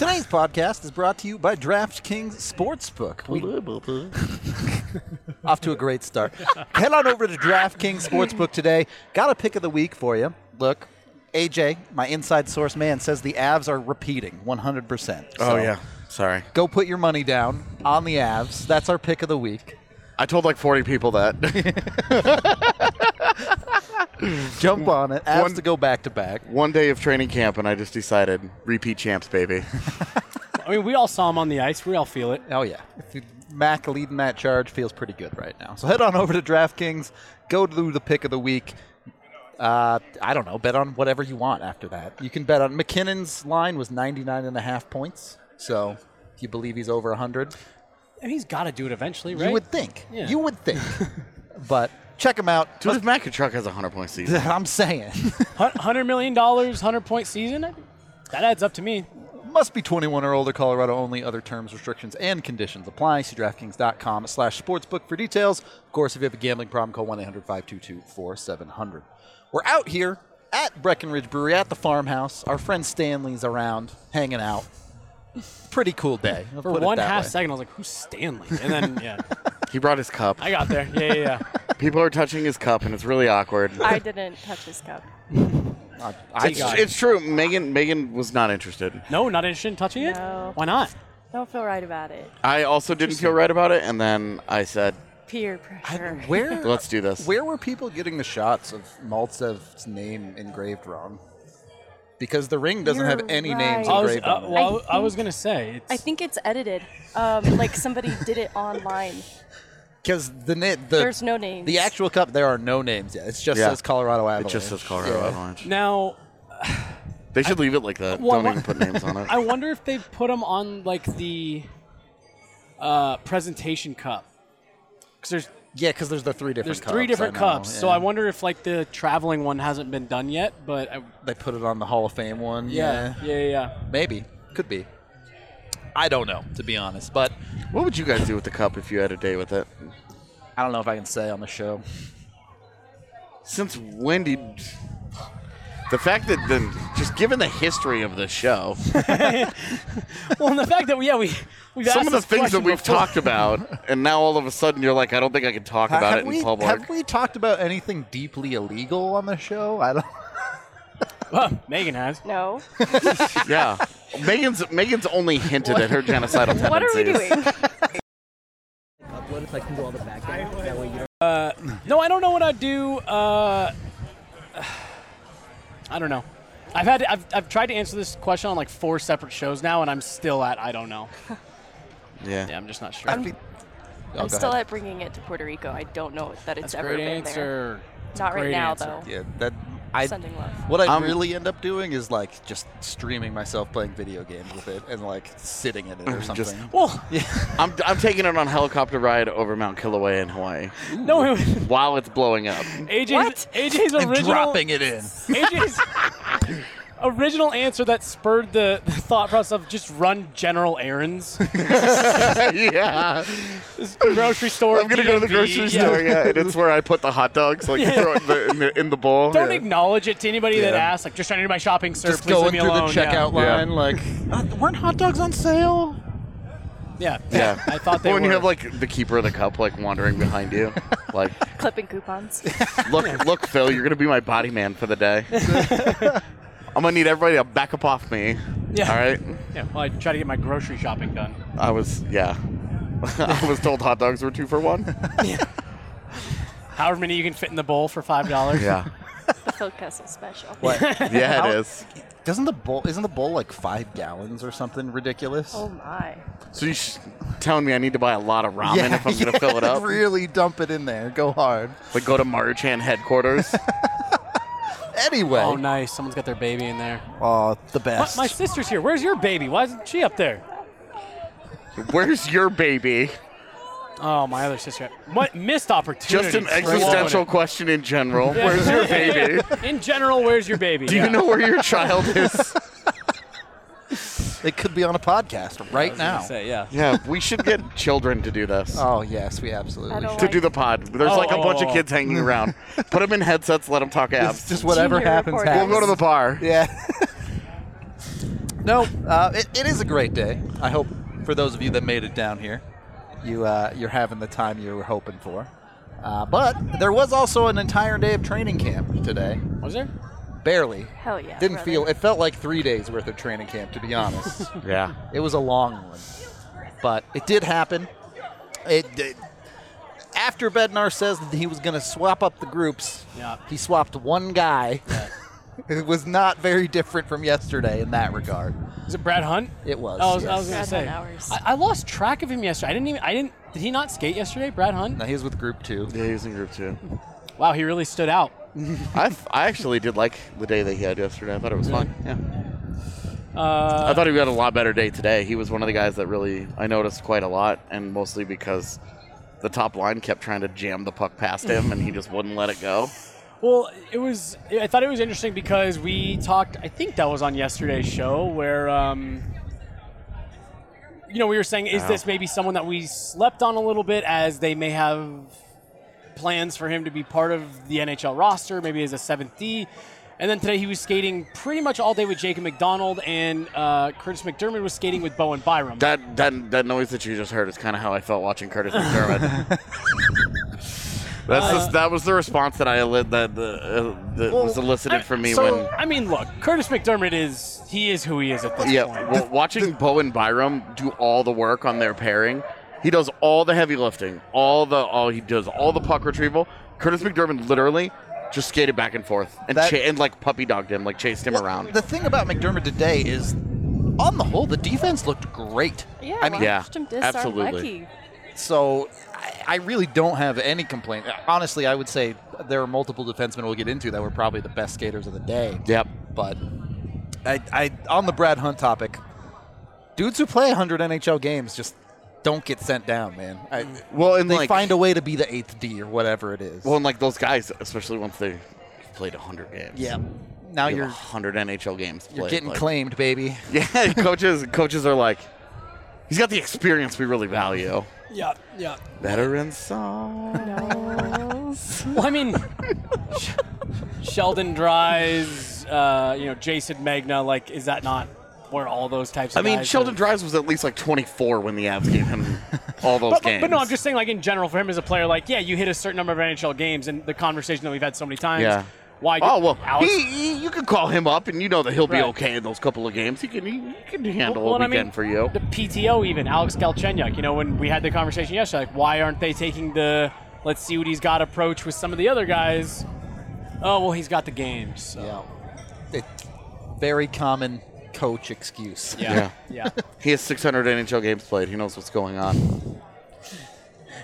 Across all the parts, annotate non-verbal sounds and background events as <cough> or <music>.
Tonight's podcast is brought to you by DraftKings Sportsbook. We <laughs> off to a great start. Head on over to DraftKings Sportsbook today. Got a pick of the week for you. Look, AJ, my inside source man, says the Avs are repeating 100%. Oh yeah. Sorry. Go put your money down on the Avs. That's our pick of the week. I told like 40 people that. <laughs> <laughs> Jump on it. Avs One- to go back to back. One day of training camp, and I just decided repeat champs, baby. <laughs> I mean, we all saw him on the ice. We all feel it. Oh yeah, if Mac leading that charge feels pretty good right now. So head on over to DraftKings, go do the pick of the week. Uh, I don't know, bet on whatever you want after that. You can bet on MacKinnon's line was 99 and a half points. So if you believe he's over 100, And he's got to do it eventually, right? you would think. Yeah. You would think. <laughs> but check him out. Dude, if Mack Truck has a 100 point season. <laughs> I'm saying. <laughs> $100 million, 100 point season? That adds up to me. Must be 21 or older. Colorado only. Other terms, restrictions, and conditions apply. See DraftKings.com slash sportsbook for details. Of course, if you have a gambling problem, call 1-800-522-4700. We're out here at Breckenridge Brewery at the farmhouse. Our friend Stanley's around, hanging out. Pretty cool day. I'll For one half way. second, I was like, who's Stanley? And then, <laughs> yeah, He brought his cup. I got there. Yeah, yeah, yeah. <laughs> People are touching his cup, and it's really awkward. I didn't touch his cup. <laughs> I, I, It's, got it. it's true. Megan Megan was not interested. No, not interested in touching it? No. Why not? Don't feel right about it. I also didn't feel right about it, and then I said, Peer I- pressure. where, "Let's do this." where were people getting the shots of Maltsev's name engraved wrong? Because the ring doesn't have You're any names. I was, engraved uh, on it. well, I I was going to say. It's, I think it's edited. Um, like somebody did it online. <laughs> Because the, na- the There's no names. The actual cup, there are no names yet. It just Yeah. says Colorado It Avalanche. just says Colorado Yeah. Avalanche. Now, <sighs> They should leave it like that. Well, Don't what- even put names on it. <laughs> I wonder if they put them on, like, the uh, presentation cup. Because there's Yeah, because there's the three different. There's cups, three different I know, cups, so. I wonder if like the traveling one hasn't been done yet. But I, they put it on the Hall of Fame one. yeah, Yeah, yeah, yeah, yeah. maybe could be. I don't know to be honest, but what would you guys do with the cup if you had a day with it? I don't know if I can say on the show. Since when did the fact that the just given the history of the show, <laughs> Well, and the fact that we, yeah, we we've some asked of the this things that question we've before. taled about, and now all of a sudden you're like, I don't think I can talk about have it we in public. have we talked about anything deeply illegal on the show? I don't. <laughs> Well, Megan has. No. <laughs> yeah, Megan's Megan's only hinted at her genocidal tendencies. what are we doing? What if I can do all the back end? That way you don't. Uh, no, I don't know what I'd do. Uh, I don't know. I've had I've, I've tried to answer this question on like four separate shows now, and I'm still at I don't know. <laughs> Yeah. Yeah, I'm just not sure. I feel- Oh, I'm go still still at bringing it to Puerto Rico. I don't know that it's That's a ever great been there. answer. Not right Great now, answer. though. Yeah, that I. Sending love. What I Um, really end up doing is like just streaming myself playing video games with it and like sitting in it or something. Just- Well, <laughs> I'm, I'm taking it on a helicopter ride over Mount Kilauea in Hawaii no, it was- while it's blowing up. AJ's What? AJ's original. and original dropping it in. AJ's <laughs> <laughs> original answer that spurred the, the thought process of just run general errands. <laughs> yeah, grocery store. I'm gonna go to the DMV, grocery yeah. store. Yeah, and it's where I put the hot dogs, like throw it in the, in the in the bowl. Don't yeah. acknowledge it to anybody that Yeah. asks. Like, just trying to do my shopping, sir. Just Please leave going me through alone. the checkout Yeah. line, like uh, weren't hot dogs on sale? Yeah. yeah. Yeah, I thought they Well, when were. you have like the keeper of the cup like wandering behind you, like Clipping coupons. look, look, Phil, you're gonna be my body man for the day. <laughs> I'm gonna need everybody to back up off me. Yeah. All right. yeah. Well, I try to get my grocery shopping done. I was yeah. <laughs> I was told hot dogs were two for one. <laughs> yeah. However many you can fit in the bowl for five dollars. Yeah. the Phil Kessel special. What? <laughs> Yeah, it is. Doesn't the bowl isn't the bowl like five gallons or something ridiculous? Oh my. So you're telling me I need to buy a lot of ramen if I'm gonna fill it up? Really dump it in there. Go hard. Like go to Maruchan headquarters. Anyway. Oh, nice. Someone's got their baby in there. Oh, the best. my sister's here. Where's your baby? Why isn't she up there? Where's your baby? Oh, my other sister. What missed opportunity? Just an existential question in general. Where's your <laughs> baby? In general, where's your baby? Do you Yeah. know where your child is? <laughs> it could be on a podcast right was now. Say, yeah. Yeah, we should get <laughs> children to do this. Oh yes, we absolutely. I don't should. to do the pod. There's Oh, like a oh, bunch oh. of kids hanging around. <laughs> Put them in headsets, let them talk It's just whatever Junior happens, recording. happens. We'll go to the bar. Yeah. <laughs> No, uh, it, it is a great day. I hope for those of you that made it down here, you uh, you're having the time you were hoping for. Uh, but there was also an entire day of training camp today. Was there? Barely. Hell yeah. Didn't brother. feel. It felt like three days worth of training camp, to be honest. <laughs> Yeah. it was a long one, but it did happen. It. did. after Bednar says that he was going to swap up the groups, Yeah. he swapped one guy. Yeah. <laughs> it was not very different from yesterday in that regard. Is it Brad Hunt? It was. Oh, I was, I was gonna Brad say. Hunt hours. I, I lost track of him yesterday. I didn't even. I didn't. Did he not skate yesterday, Brad Hunt? No, he was with group two. Yeah, he's in group two. Wow, he really stood out. I I actually did like the day that he had yesterday. I thought it was fun. Yeah. Uh, I thought he had a lot better day today. He was one of the guys that really I noticed quite a lot, and mostly because the top line kept trying to jam the puck past him, and he just wouldn't let it go. Well, it was. I thought it was interesting because we talked. I think that was on yesterday's show where, um, you know, we were saying, is Wow. this maybe someone that we slept on a little bit, as they may have plans for him to be part of the NHL roster, maybe as a seventh D. And then today he was skating pretty much all day with Jacob MacDonald, and uh, Kurtis MacDermid was skating with Bowen Byram. That that that noise that you just heard is kind of how I felt watching Kurtis MacDermid. <laughs> That's just, that was the response that I eli- that the uh, that was elicited from me so, when I mean, look, Kurtis MacDermid is he is who he is at this yeah point. well, watching Bowen Byram do all the work on their pairing. He does all the heavy lifting, all the all he does all the puck retrieval. Kurtis MacDermid literally just skated back and forth and That- cha- and like puppy dogged him, like chased him Well, around. The thing about MacDermid today is, on the whole, the defense looked great. Yeah, I mean, Yeah, him absolutely. Lecky. so I, I really don't have any complaint. Honestly, I would say there are multiple defensemen we'll get into that were probably the best skaters of the day. Yep. But I, I on the Brad Hunt topic, dudes who play 100 NHL games just don't get sent down, man. I, Well, and they like find a way to be the eighth D or whatever it is. well, and like those guys, especially once they played 100 games. yeah. Now You have you're 100 NHL games. you're getting like- claimed, baby. <laughs> Yeah, coaches coaches are like, he's got the experience we really value. Yeah, yeah. Veteran song. <laughs> Well, I mean, Sh- <laughs> Sheldon Dries, uh, you know, Jayson Megna, like, is that not where all those types of I mean, guys Sheldon are- Dries was at least like 24 when the Avs gave him <laughs> all those But, but, games. but no, I'm just saying, like, in general, for him as a player, like, yeah, you hit a certain number of NHL games, and the conversation that we've had so many times. Yeah. Why? Oh well, Alex, he, he- you can call him up, and you know that he'll be Right. okay in those couple of games. He can he, he can handle Well, a and I weekend mean, for you. The PTO, even Alex Galchenyuk. You know, when we had the conversation yesterday, like, why aren't they taking the let's see what he's got approach with some of the other guys? Oh well, he's got the games. So. Yeah. It, very common coach excuse. Yeah. Yeah. He has 600 NHL games played. He knows what's going on.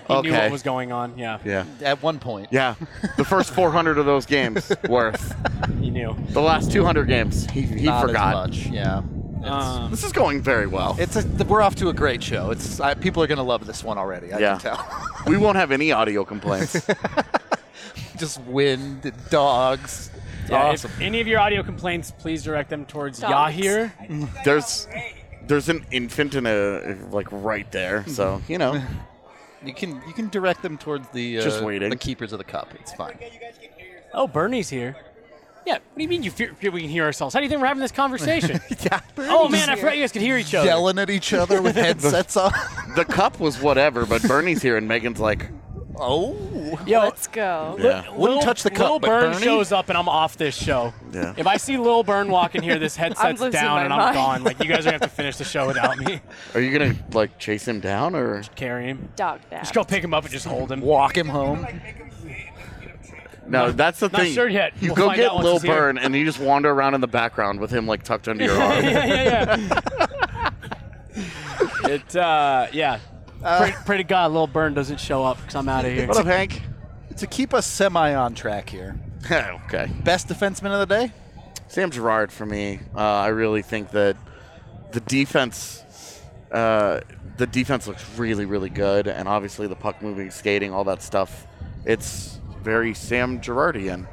He knew what was going on. Yeah. Yeah, At one point. yeah. The first 400 of those games worth. He knew. The last 200 games, he, he Not forgot. as much. Yeah. It's, Um, This is going very well. it's a, we're off to a great show. It's I, people are gonna love this one already. I Yeah. can tell. we won't have any audio complaints. <laughs> Just wind, dogs. It's yeah, awesome. If any of your audio complaints, please direct them towards Dogs. Yahir. <laughs> there's there's an infant in a like right there, so <laughs> you know. You can you can direct them towards the uh, Just waiting. the keepers of the cup. It's fine. Oh, Bernie's here. Yeah. What do you mean you fear, fear we can hear ourselves? How do you think we're having this conversation? <laughs> yeah. oh man, I forgot you guys could hear each other. Yelling at each other with headsets on. The cup was whatever, but Bernie's here and Megan's like, oh. Yo, Let's go. yeah, Wouldn't touch the cup, Lil but Burn Bernie? shows up and I'm off this show. Yeah. If I see Lil Burn walking here, this <laughs> headset's losing down my and I'm mind. gone. Like you guys are gonna have to finish the show without me. <laughs> are you gonna like chase him down or? Carry him. Dog dad. Just go pick him up and just hold him. Walk him home. No, that's the Not thing. sure yet. You We'll go find get out once Lil he's here. Burn and you just wander around in the background with him like tucked under your <laughs> arm. yeah, yeah, yeah. it, uh, yeah. Pray, pray to God, Lil Burn doesn't show up because I'm out of here. What up, Hank? To keep us semi on track here. <laughs> okay. Best defenseman of the day? Sam Girard for me. Uh, I really think that the defense, uh, the defense looks really, really good, and obviously the puck moving, skating, all that stuff. It's very Sam Girardian.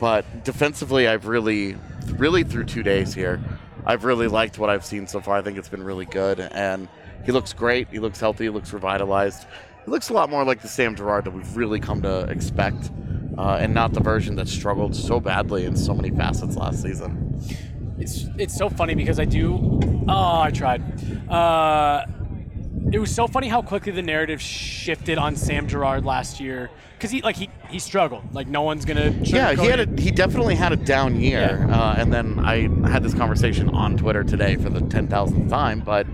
But defensively, I've really, really through two days here, I've really liked what I've seen so far. I think it's been really good, and he looks great. He looks healthy. He looks revitalized. He looks a lot more like the Sam Girard that we've really come to expect, uh, and not the version that struggled so badly in so many facets last season. it's it's so funny because I do. Oh, I tried. Uh, it was so funny how quickly the narrative shifted on Sam Girard last year because he like he he struggled. Like no one's gonna. Yeah, he had it. a, he definitely had a down year, uh, and then I had this conversation on Twitter today for the ten thousandth time. But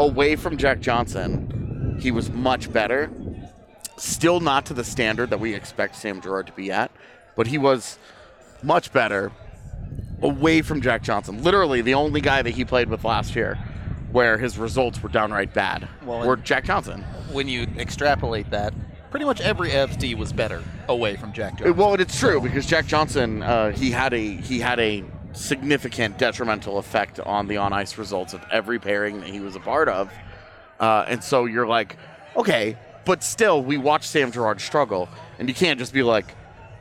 away from Jack Johnson, he was much better. Still not to the standard that we expect Sam Girard to be at, but he was much better away from Jack Johnson. Literally, the only guy that he played with last year, where his results were downright bad, Well, were Jack Johnson. When you extrapolate that, pretty much every Avs D was better away from Jack Johnson. Well, it's true because Jack Johnson uh, he had a he had a significant detrimental effect on the on ice results of every pairing that he was a part of, uh, and so you're like, okay, but still we watch Sam Girard struggle, and you can't just be like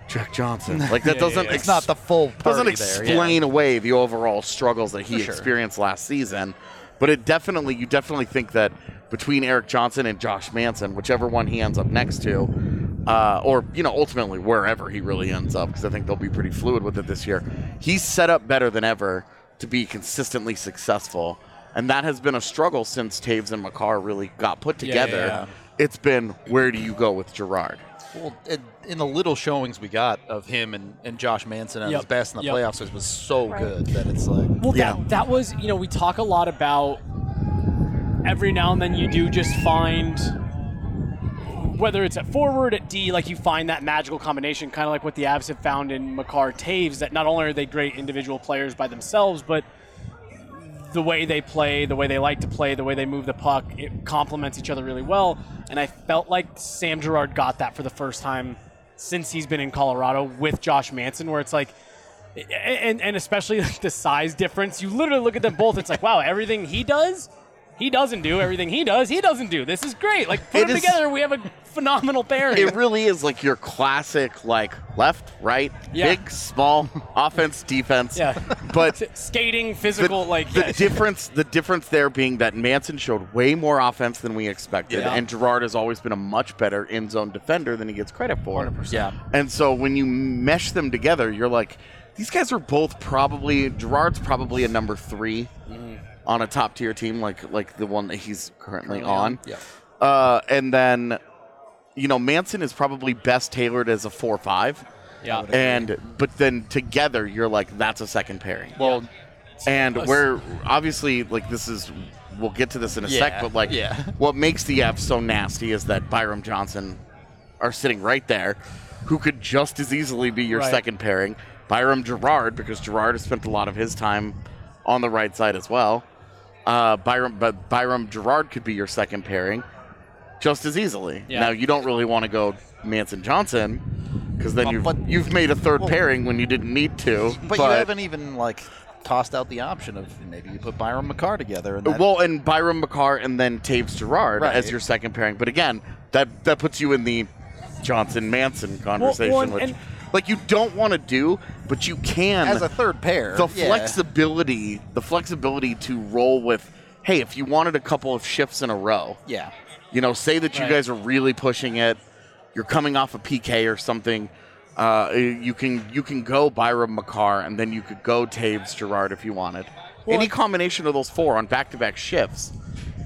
Jack Johnson <laughs> like that Yeah, doesn't yeah, yeah. it's not the full doesn't party there, explain away the overall struggles that he sure. experienced last season. But it definitely, you definitely think that between Erik Johnson and Josh Manson, whichever one he ends up next to, uh, or you know, ultimately wherever he really ends up, because I think they'll be pretty fluid with it this year. He's set up better than ever to be consistently successful, and that has been a struggle since Toews and Makar really got put Yeah, yeah, together. yeah. It's been where do you go with Girard? Well, in, in the little showings we got of him and, and Josh Manson at Yep. his best in the Yep. playoffs, it was so Right. good that it's like. Well, Yeah. that that was you know we talk a lot about every now and then you do just find whether it's at forward at D like you find that magical combination kind of like what the Avs have found in Makar Toews that not only are they great individual players by themselves but the way they play, the way they like to play, the way they move the puck, it complements each other really well. And I felt like Sam Girard got that for the first time since he's been in Colorado with Josh Manson, where it's like, and, and especially the size difference. You literally look at them both. It's like, wow, everything he does, he doesn't do. Everything he does, he doesn't do. This is great. Like put It them is- together, we have a phenomenal pairing. It really is like your classic, like left, right, Yeah. big, small, <laughs> offense, defense. Yeah. <laughs> But <laughs> Skating, the, physical, like the yeah. difference, the difference there being that Manson showed way more offense than we expected, Yeah. and Girard has always been a much better in zone defender than he gets credit for. Yeah. And so when you mesh them together, you're like, these guys are both probably Girard's probably a number 3 mm. On a top tier team, like like the one that he's currently, on. Yeah. Uh, and then, you know, Manson is probably best tailored as a four five. yeah. And but then together, you're like, that's a second pairing. Well, and Us- we're obviously like this is. We'll get to this in a sec, but like, yeah. what makes the F so nasty is that Byram Johnson are sitting right there, who could just as easily be your Right. second pairing. Byram Girard, because Girard has spent a lot of his time on the right side as well. Uh, Byram, but Byram Girard could be your second pairing just as easily. Yeah. Now you don't really want to go Manson Johnson because then Well, you've but- you've made a third well- pairing when you didn't need to. but, you haven't even like tossed out the option of maybe you put Byram Makar together. And that, well, and Byram Makar and then Toews Girard Right. as your second pairing. But again, that that puts you in the Johnson Manson conversation, well, and- which and- like you don't want to do, but you can as a third pair, the yeah. flexibility, the flexibility to roll with. Hey, if you wanted a couple of shifts in a row, Yeah. you know, say that you Right. guys are really pushing it. You're coming off a PK or something. Uh, you can you can go Byram Makar and then you could go Toews Girard if you wanted. Well, Any combination of those four on back-to-back shifts,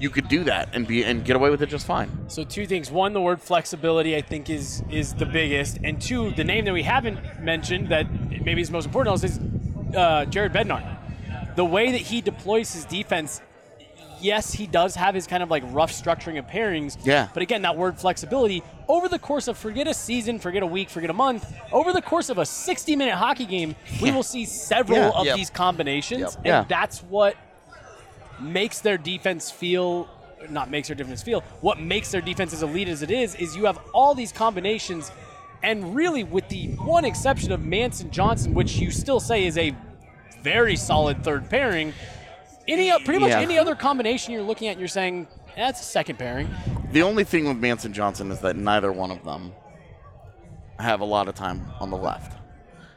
you could do that and be and get away with it just fine. So two things. One, the word flexibility I think is is the biggest, and two, the name that we haven't mentioned that maybe is most important is uh, Jared Bednar. The way that he deploys his defense. Yes, he does have his kind of like rough structuring of pairings. Yeah. But again, that word flexibility over the course of forget a season, forget a week, forget a month, over the course of a 60-minute hockey game, we will see several Yeah. of Yep. these combinations, Yep. and Yeah. that's what makes their defense feel not makes their defense feel what makes their defense as elite as it is is you have all these combinations and really with the one exception of Manson Johnson which you still say is a very solid third pairing any pretty much Yeah. any other combination you're looking at you're saying that's a second pairing The only thing with Manson Johnson is that neither one of them have a lot of time on the left.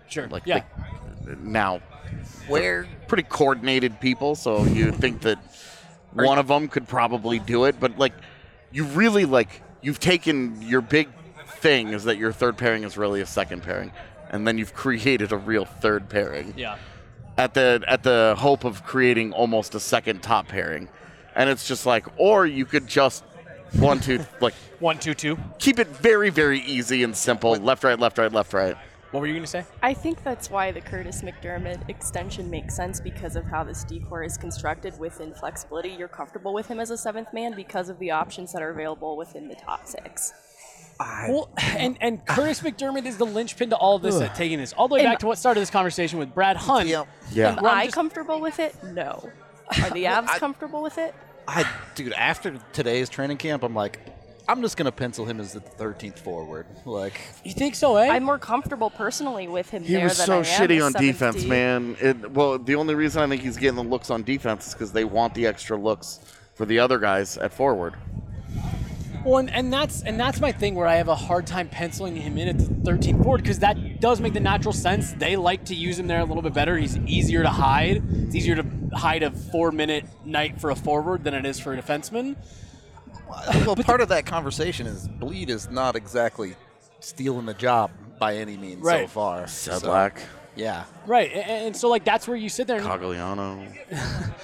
sure Like yeah they- now, Where pretty coordinated people, so you think that one of them could probably do it, but like you really like you've taken your big thing is that your third pairing is really a second pairing, and then you've created a real third pairing. yeah at the at the hope of creating almost a second top pairing, and it's just like, or you could just one two like <laughs> One, two, two. keep it very very easy and simple, left right left right left right. What were you gonna say? I think that's why the Kurtis MacDermid extension makes sense because of how this decor is constructed within flexibility. You're comfortable with him as a seventh man because of the options that are available within the top six. Well, <laughs> and and Kurtis MacDermid is the linchpin to all of this, at taking this all the way Am- back to what started this conversation with Brad Hunt. Yeah. Yeah. Am I'm just- comfortable with it? No. Are <laughs> the Avs comfortable with it? I, dude, after today's training camp, I'm like, I'm just gonna pencil him as the 13th forward. Like, You think so, eh? I'm more comfortable personally with him He there was than so I am shitty as on seventh defense, D. man. It, well, the only reason I think he's getting the looks on defense is because they want the extra looks for the other guys at forward. Well, and, and that's and that's my thing where I have a hard time penciling him in at the 13 forward because that does make the natural sense. They like to use him there a little bit better. He's easier to hide. It's easier to hide a four minute night for a forward than it is for a defenseman. Well, part of that conversation is Bleed is not exactly stealing the job by any means so Right. far. So, Sedlak, yeah. Right, and, and so like that's where you sit there, and, Cogliano.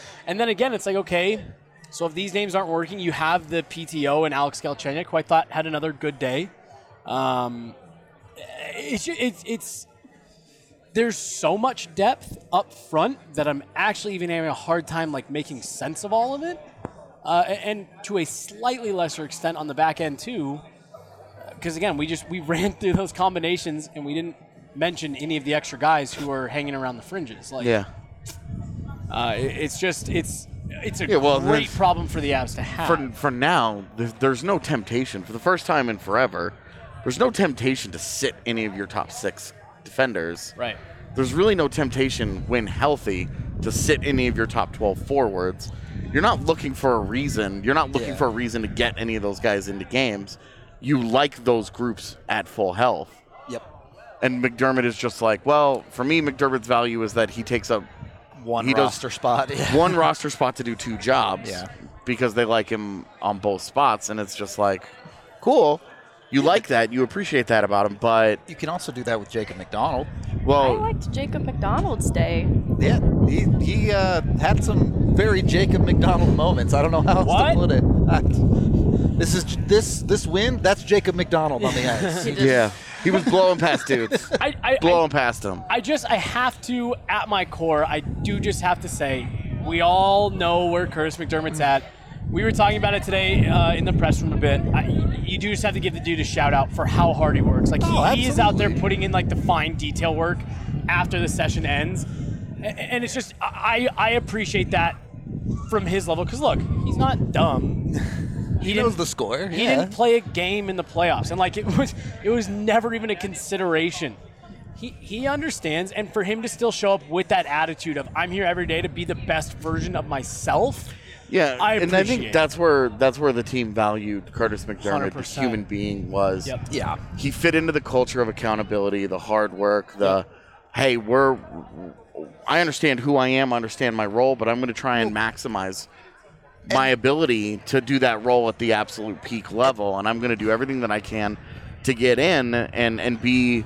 <laughs> and then again, it's like okay, so if these names aren't working, you have the PTO and Alex Galchenyuk, who I thought had another good day. Um, it's ju- it's it's there's so much depth up front that I'm actually even having a hard time like making sense of all of it, uh, and to a slightly lesser extent on the back end too, because again we just we <laughs> ran through those combinations and we didn't mention any of the extra guys who are hanging around the fringes. Like, Yeah. uh, it- it's just it's it's a Yeah, well, great problem for the Avs to have. For, for now, there's, there's no temptation. For the first time in forever, there's no temptation to sit any of your top six defenders. right. There's really no temptation when healthy to sit any of your top 12 forwards. You're not looking for a reason. You're not looking Yeah. for a reason to get any of those guys into games. You like those groups at full health. Yep. And MacDermid is just like, well, for me, MacDermid's value is that he takes up One He does- roster spot. <laughs> Yeah. one roster spot to do two jobs Yeah. because they like him on both spots. And it's just like, cool. You like that. You appreciate that about him. But, You can also do that with Jacob MacDonald. Well I well, liked Jacob MacDonald's day. Yeah, he he uh, had some very Jacob MacDonald moments. I don't know how else What? to put it. I- this is this this win. That's Jacob MacDonald on the <laughs> ice. He just- yeah. He was blowing past dudes. I, <laughs> I, I, blowing past him. I just I have to at my core I do just have to say we all know where Kurtis MacDermid's at. We were talking about it today uh, in the press room a bit. I, you do just have to give the dude a shout out for how hard he works. Like he, Oh, he is out there putting in like the fine detail work after the session ends, and it's just I I appreciate that from his level because look he's not dumb. He knows the score. He yeah. didn't play a game in the playoffs, and like it was, it was never even a consideration. He he understands, and for him to still show up with that attitude of "I'm here every day to be the best version of myself." Yeah, I and I think that's where that's where the team valued Kurtis MacDermid, the 100%. human being, was. Yep. Yeah. He fit into the culture of accountability, the hard work, the hey, we're. I understand who I am, I understand my role, but I'm going to try and maximize my ability to do that role at the absolute peak level, and I'm going to do everything that I can to get in and and be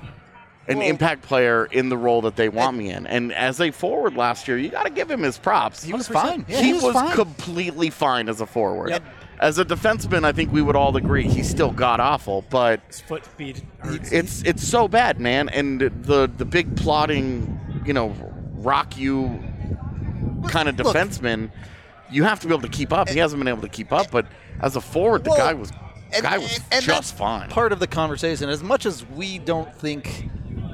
an impact player in the role that they want me in. And as a forward last year, you got to give him his props. He was fine. Yeah, he, he was, was fine. completely fine as a forward. Yep. As a defenseman, I think we would all agree he's still god awful, but His foot speed hurts. it's it's so bad, man. And the the big plotting, you know, rock you kind of Look. defenseman, you have to be able to keep up. He hasn't been able to keep up, but as a forward, the Well, guy was and- guy was and- and just that's fine. Part of the conversation, as much as we don't think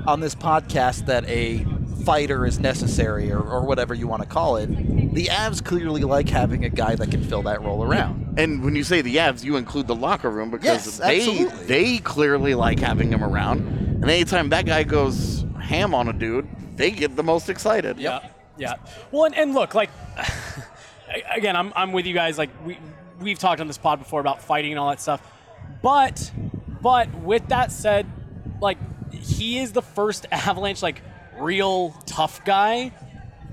on this podcast that a fighter is necessary or, or whatever you want to call it, the Avs clearly like having a guy that can fill that role around. And when you say the Avs, you include the locker room because Yes, they absolutely. they clearly like having him around. And anytime that guy goes ham on a dude, they get the most excited. Yeah, yeah. Well, and, and look, like <laughs> again, I'm, I'm with you guys. Like we we've talked on this pod before about fighting and all that stuff, but but with that said, like he is the first Avalanche like real tough guy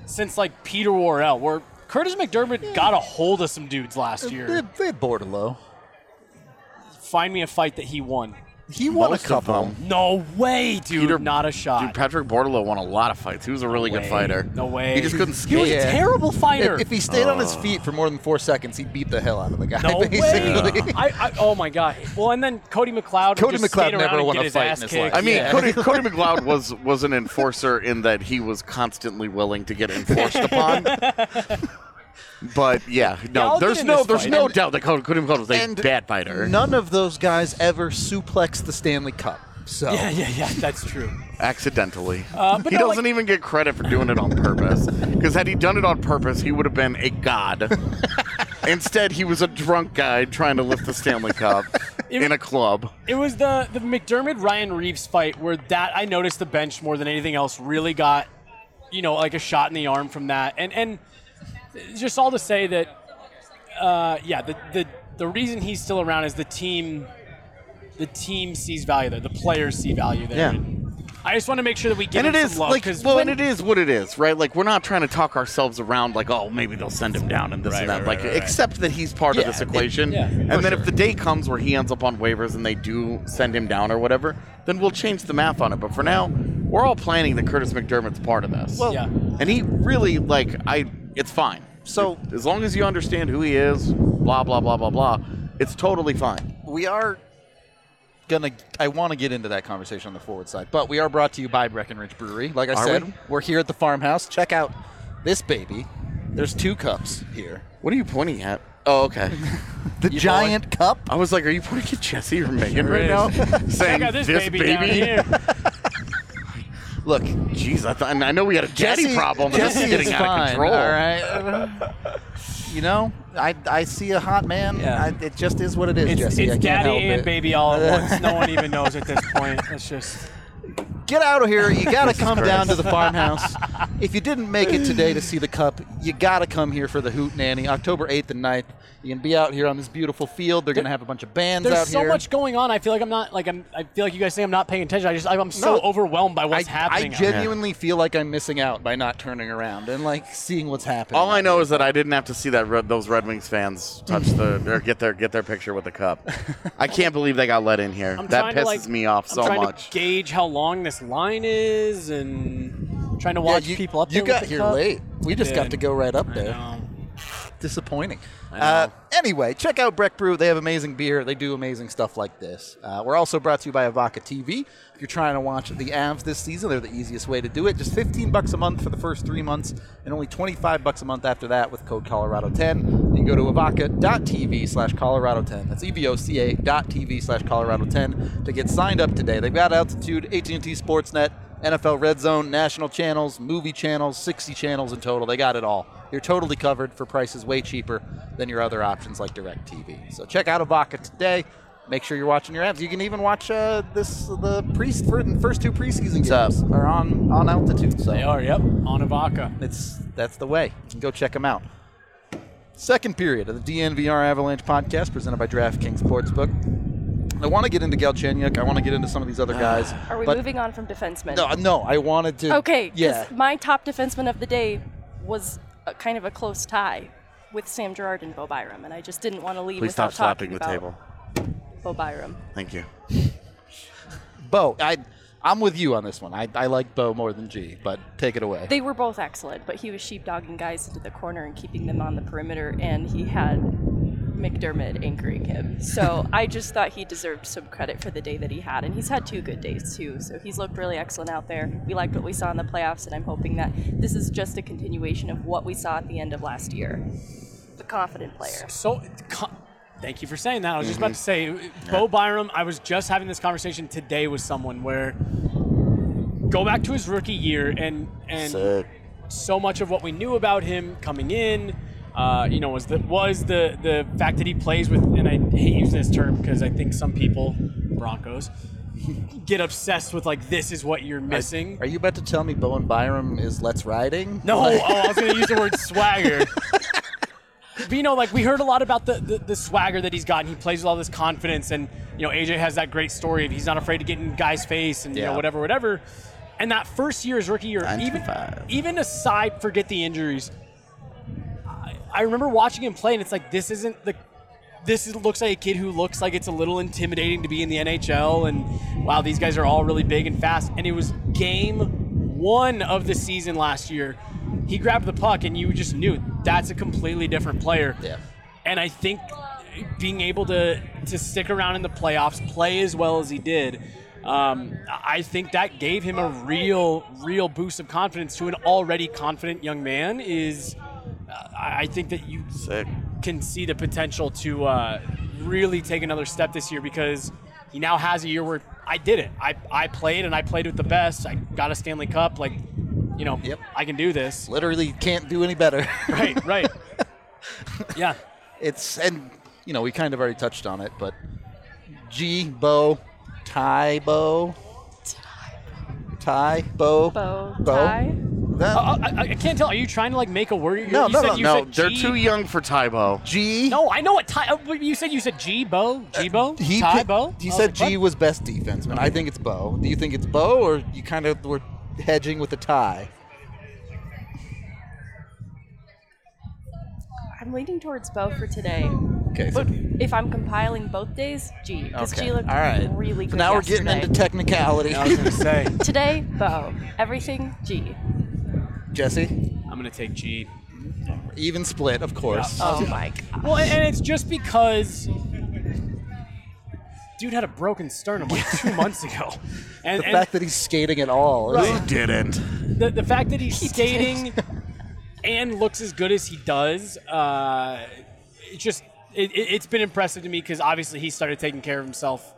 since like Peter Worrell, where Kurtis MacDermid got a hold of some dudes last year. they bored low. Find me a fight that he won. He won Most a couple. of them. No way, dude. Peter- not a shot. Dude, Patrick Bordeleau won a lot of fights. He was a really good way. fighter. No way. He just couldn't skate. he was a terrible fighter. If, if he stayed on his feet for more than four seconds, he'd beat the hell out of the guy. no basically. way. <laughs> I, I, oh my god. Well, and then Cody McLeod. Cody just McLeod never won a fight in his kicked. life. I mean, Yeah. Cody, Cody <laughs> McLeod was was an enforcer in that he was constantly willing to get enforced upon. <laughs> But yeah, no, I'll get there's in no this there's fight. no And- doubt that Cody, Cody McLeod was a And bad fighter. None of those guys ever suplexed the Stanley Cup. So Yeah, yeah, yeah. That's true. accidentally. Uh, but he no, doesn't like- even get credit for doing it on purpose. Because had he done it on purpose, he would have been a god. <laughs> Instead, he was a drunk guy trying to lift the Stanley Cup in a club. It was the the MacDermid Ryan Reaves fight where that I noticed the bench more than anything else really got, you know, like a shot in the arm from that. And and just all to say that, uh, yeah, the the the reason he's still around is the team. The team sees value there. The players see value there. Yeah. And I just want to make sure that we get And it is love like, well, when- and it is what it is, right? Like we're not trying to talk ourselves around, like, oh, maybe they'll send him down and this Right, and that. right, like, right, accept that he's part Yeah, of this it- equation. yeah, and then sure. if the day comes where he ends up on waivers and they do send him down or whatever, then we'll change the math on it. But for now, we're all planning that Kurtis MacDermid's part of this. Well- yeah. and he really like I. It's fine. So- as long as you understand who he is, blah blah blah blah blah, it's totally fine. we are gonna. I want to get into that conversation on the forward side, but we are brought to you by Breckenridge Brewery. Like I Are said, we? we're here at the farmhouse. Check out this baby. There's two cups here. What are you pointing at? Oh, okay. <laughs> The giant cup. I was like, are you pointing at Jesse or Megan right is. now? <laughs> Check Saying out this, baby, down here. <laughs> Look, Jeez, I, thought, I know we had a daddy Jesse, problem. but this is getting is out fine. of control. All right. You know, I, I see a hot man. Yeah. I, it just is what it is, It's, Jesse. it's I can't daddy help and it. baby all at once. No one even <laughs> knows at this point. It's just. Get out of here. You got to Jesus come down to the farmhouse. <laughs> If you didn't make it today to see the cup, you got to come here for the Hoot Nanny, October 8th and 9th. You can be out here on this beautiful field. They're going to have a bunch of bands There's out so here. much going on. I feel like I'm not like I'm. I feel like you guys say I'm not paying attention. I just I'm so No. overwhelmed by I, what's I happening. genuinely feel like I'm missing out by not turning around and like seeing what's happening. All I know is that I didn't have to see that Red, those Red Wings fans touch the or get their get their picture with the cup. I can't believe they got let in here. I'm that trying pisses to, like, me off I'm so trying much. to gauge how long this line is and trying to Yeah, watch you, people up you there. got with the here cup. late. We just got did. to go right up I there. know. disappointing. Uh, anyway, check out Breck Brew. They have amazing beer. They do amazing stuff like this. Uh, we're also brought to you by Evoca TV. If you're trying to watch the Avs this season, they're the easiest way to do it. Just 15 bucks a month for the first three months, and only 25 bucks a month after that with code Colorado10. You can go to evoca.tv slash Colorado10. That's evoca dot TV slash Colorado10 to get signed up today. They've got Altitude, AT&T Sportsnet, NFL Red Zone, national channels, movie channels, 60 channels in total. They got it all. You're totally covered for prices way cheaper than your other options like DirecTV. So check out Evoca today. Make sure you're watching your ads. You can even watch uh, this the pre first two preseason games are on on altitude. So They are. Yep. On Evoca. it's that's the way. You can go check them out. Second period of the DNVR Avalanche podcast presented by DraftKings Sportsbook. I want to get into Galchenyuk. I want to get into some of these other guys. Are we but moving on from defensemen? No, no. I wanted to. Okay, Yeah. my top defenseman of the day was a, kind of a close tie with Sam Girard and Bo Byram, and I just didn't want to leave Please without stop talking slapping the about table. Bo Byram. Thank you. <laughs> Bo, I, I'm with you on this one. I, I like Bo more than G, but take it away. They were both excellent, but he was sheepdogging guys into the corner and keeping them on the perimeter, and he had MacDermid anchoring him. So <laughs> I just thought he deserved some credit for the day that he had, and he's had two good days too. So he's looked really excellent out there. We liked what we saw in the playoffs, and I'm hoping that this is just a continuation of what we saw at the end of last year. The confident player. So, co- thank you for saying that. I was just about to mm-hmm. say, uh, Bo Byram. I was just having this conversation today with someone where go back to his rookie year and and Sick. so much of what we knew about him coming in, uh, you know, was the was the the fact that he plays with, and I hate using this term because I think some people, Broncos, <laughs> get obsessed with like this is what you're missing. Are you about to tell me Bowen Byram is Let's Riding? No, oh, I was going to use the word <laughs> swagger. but you know, like we heard a lot about the, the, the swagger that he's got, and he plays with all this confidence. And you know, AJ has that great story of he's not afraid to get in guys' face and you know whatever, whatever. And that first year, his rookie year, even even aside, forget the injuries. I, remember watching him play, and it's like this isn't the this is, looks like a kid who looks like it's a little intimidating to be in the NHL, and wow, these guys are all really big and fast. And it was game one of the season last year. He grabbed the puck, and you just knew that's a completely different player. Yeah. And I think being able to to stick around in the playoffs, play as well as he did, um, I think that gave him a real, real boost of confidence to an already confident young man. Is I I think that you Sick. can see the potential to uh, really take another step this year because he now has a year where I did it. I, I played and I played with the best. I got a Stanley Cup. Like, you know, Yep. I can do this. Literally can't do any better. <laughs> Right, right. <laughs> yeah. it's and you know we kind of already touched on it, but G Bo, Ty Bo, Ty Bo, Bow Bo? tie. That- Uh, I, I can't tell. Are you trying to like make a word? You- No, you no, said, no, you No, said they're G- too young for Tybo. G. No, I know what Ty. uh, You said you said G Bo, G Bo, he Ty picked- Bo. He I said like, G what? was best defenseman. I think it's Bo. Do you think it's Bo, or you kind of were hedging with a tie? I'm leaning towards Bo for today. Okay, so, if I'm compiling both days, G. Because okay. G looked all right. really So good. now we're getting into technicality. I was gonna say. <laughs> Today, Bo. Everything, G. Jesse, I'm gonna take G. even split, of course. Oh my god. <laughs> Well, and it's just because dude had a broken sternum like <laughs> two months ago, and, the and fact that he's skating at all. is- Right. Didn't. the, the fact that he's skating and looks as good as he does, uh, it just it, it, it's been impressive to me because obviously he started taking care of himself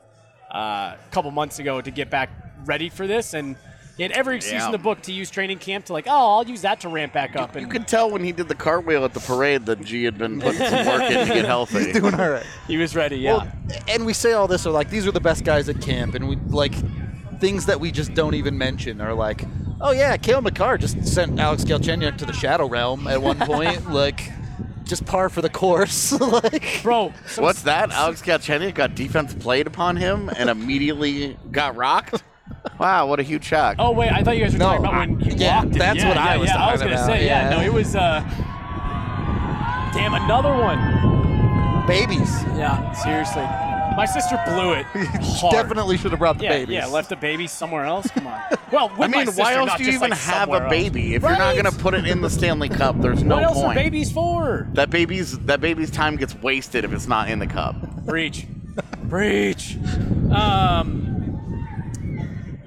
uh, a couple months ago to get back ready for this, and he had every excuse Yeah. in the book to use training camp to like, oh, I'll use that to ramp back up. And You And could tell when he did the cartwheel at the parade that G had been putting some work in to get healthy. doing all right. he was ready. Yeah. Well, and we say all this are like these are the best guys at camp, and we like things that we just don't even mention are like, oh yeah, Cale Makar just sent Alex Galchenyuk to the Shadow Realm at one point, <laughs> like just par for the course, <laughs> like. Bro, some- What's that? Alex Galchenyuk got defense played upon him and immediately got rocked? Wow, what a huge shock. Oh wait, I thought you guys were No, talking about when you yeah, walked it. that's yeah, what yeah, I was yeah. I was gonna say, yeah. no, it was. uh Damn, another one. Babies. Yeah, seriously. My sister blew it. <laughs> Definitely should have brought the Yeah, babies. yeah, left the baby somewhere else. Come on. <laughs> Well, with I mean, sister, why else do you even like, have a baby? If you're not going to put it in the Stanley Cup, there's no what else point. are babies for? That baby's that baby's time gets wasted if it's not in the cup. Breach. Breach. Um.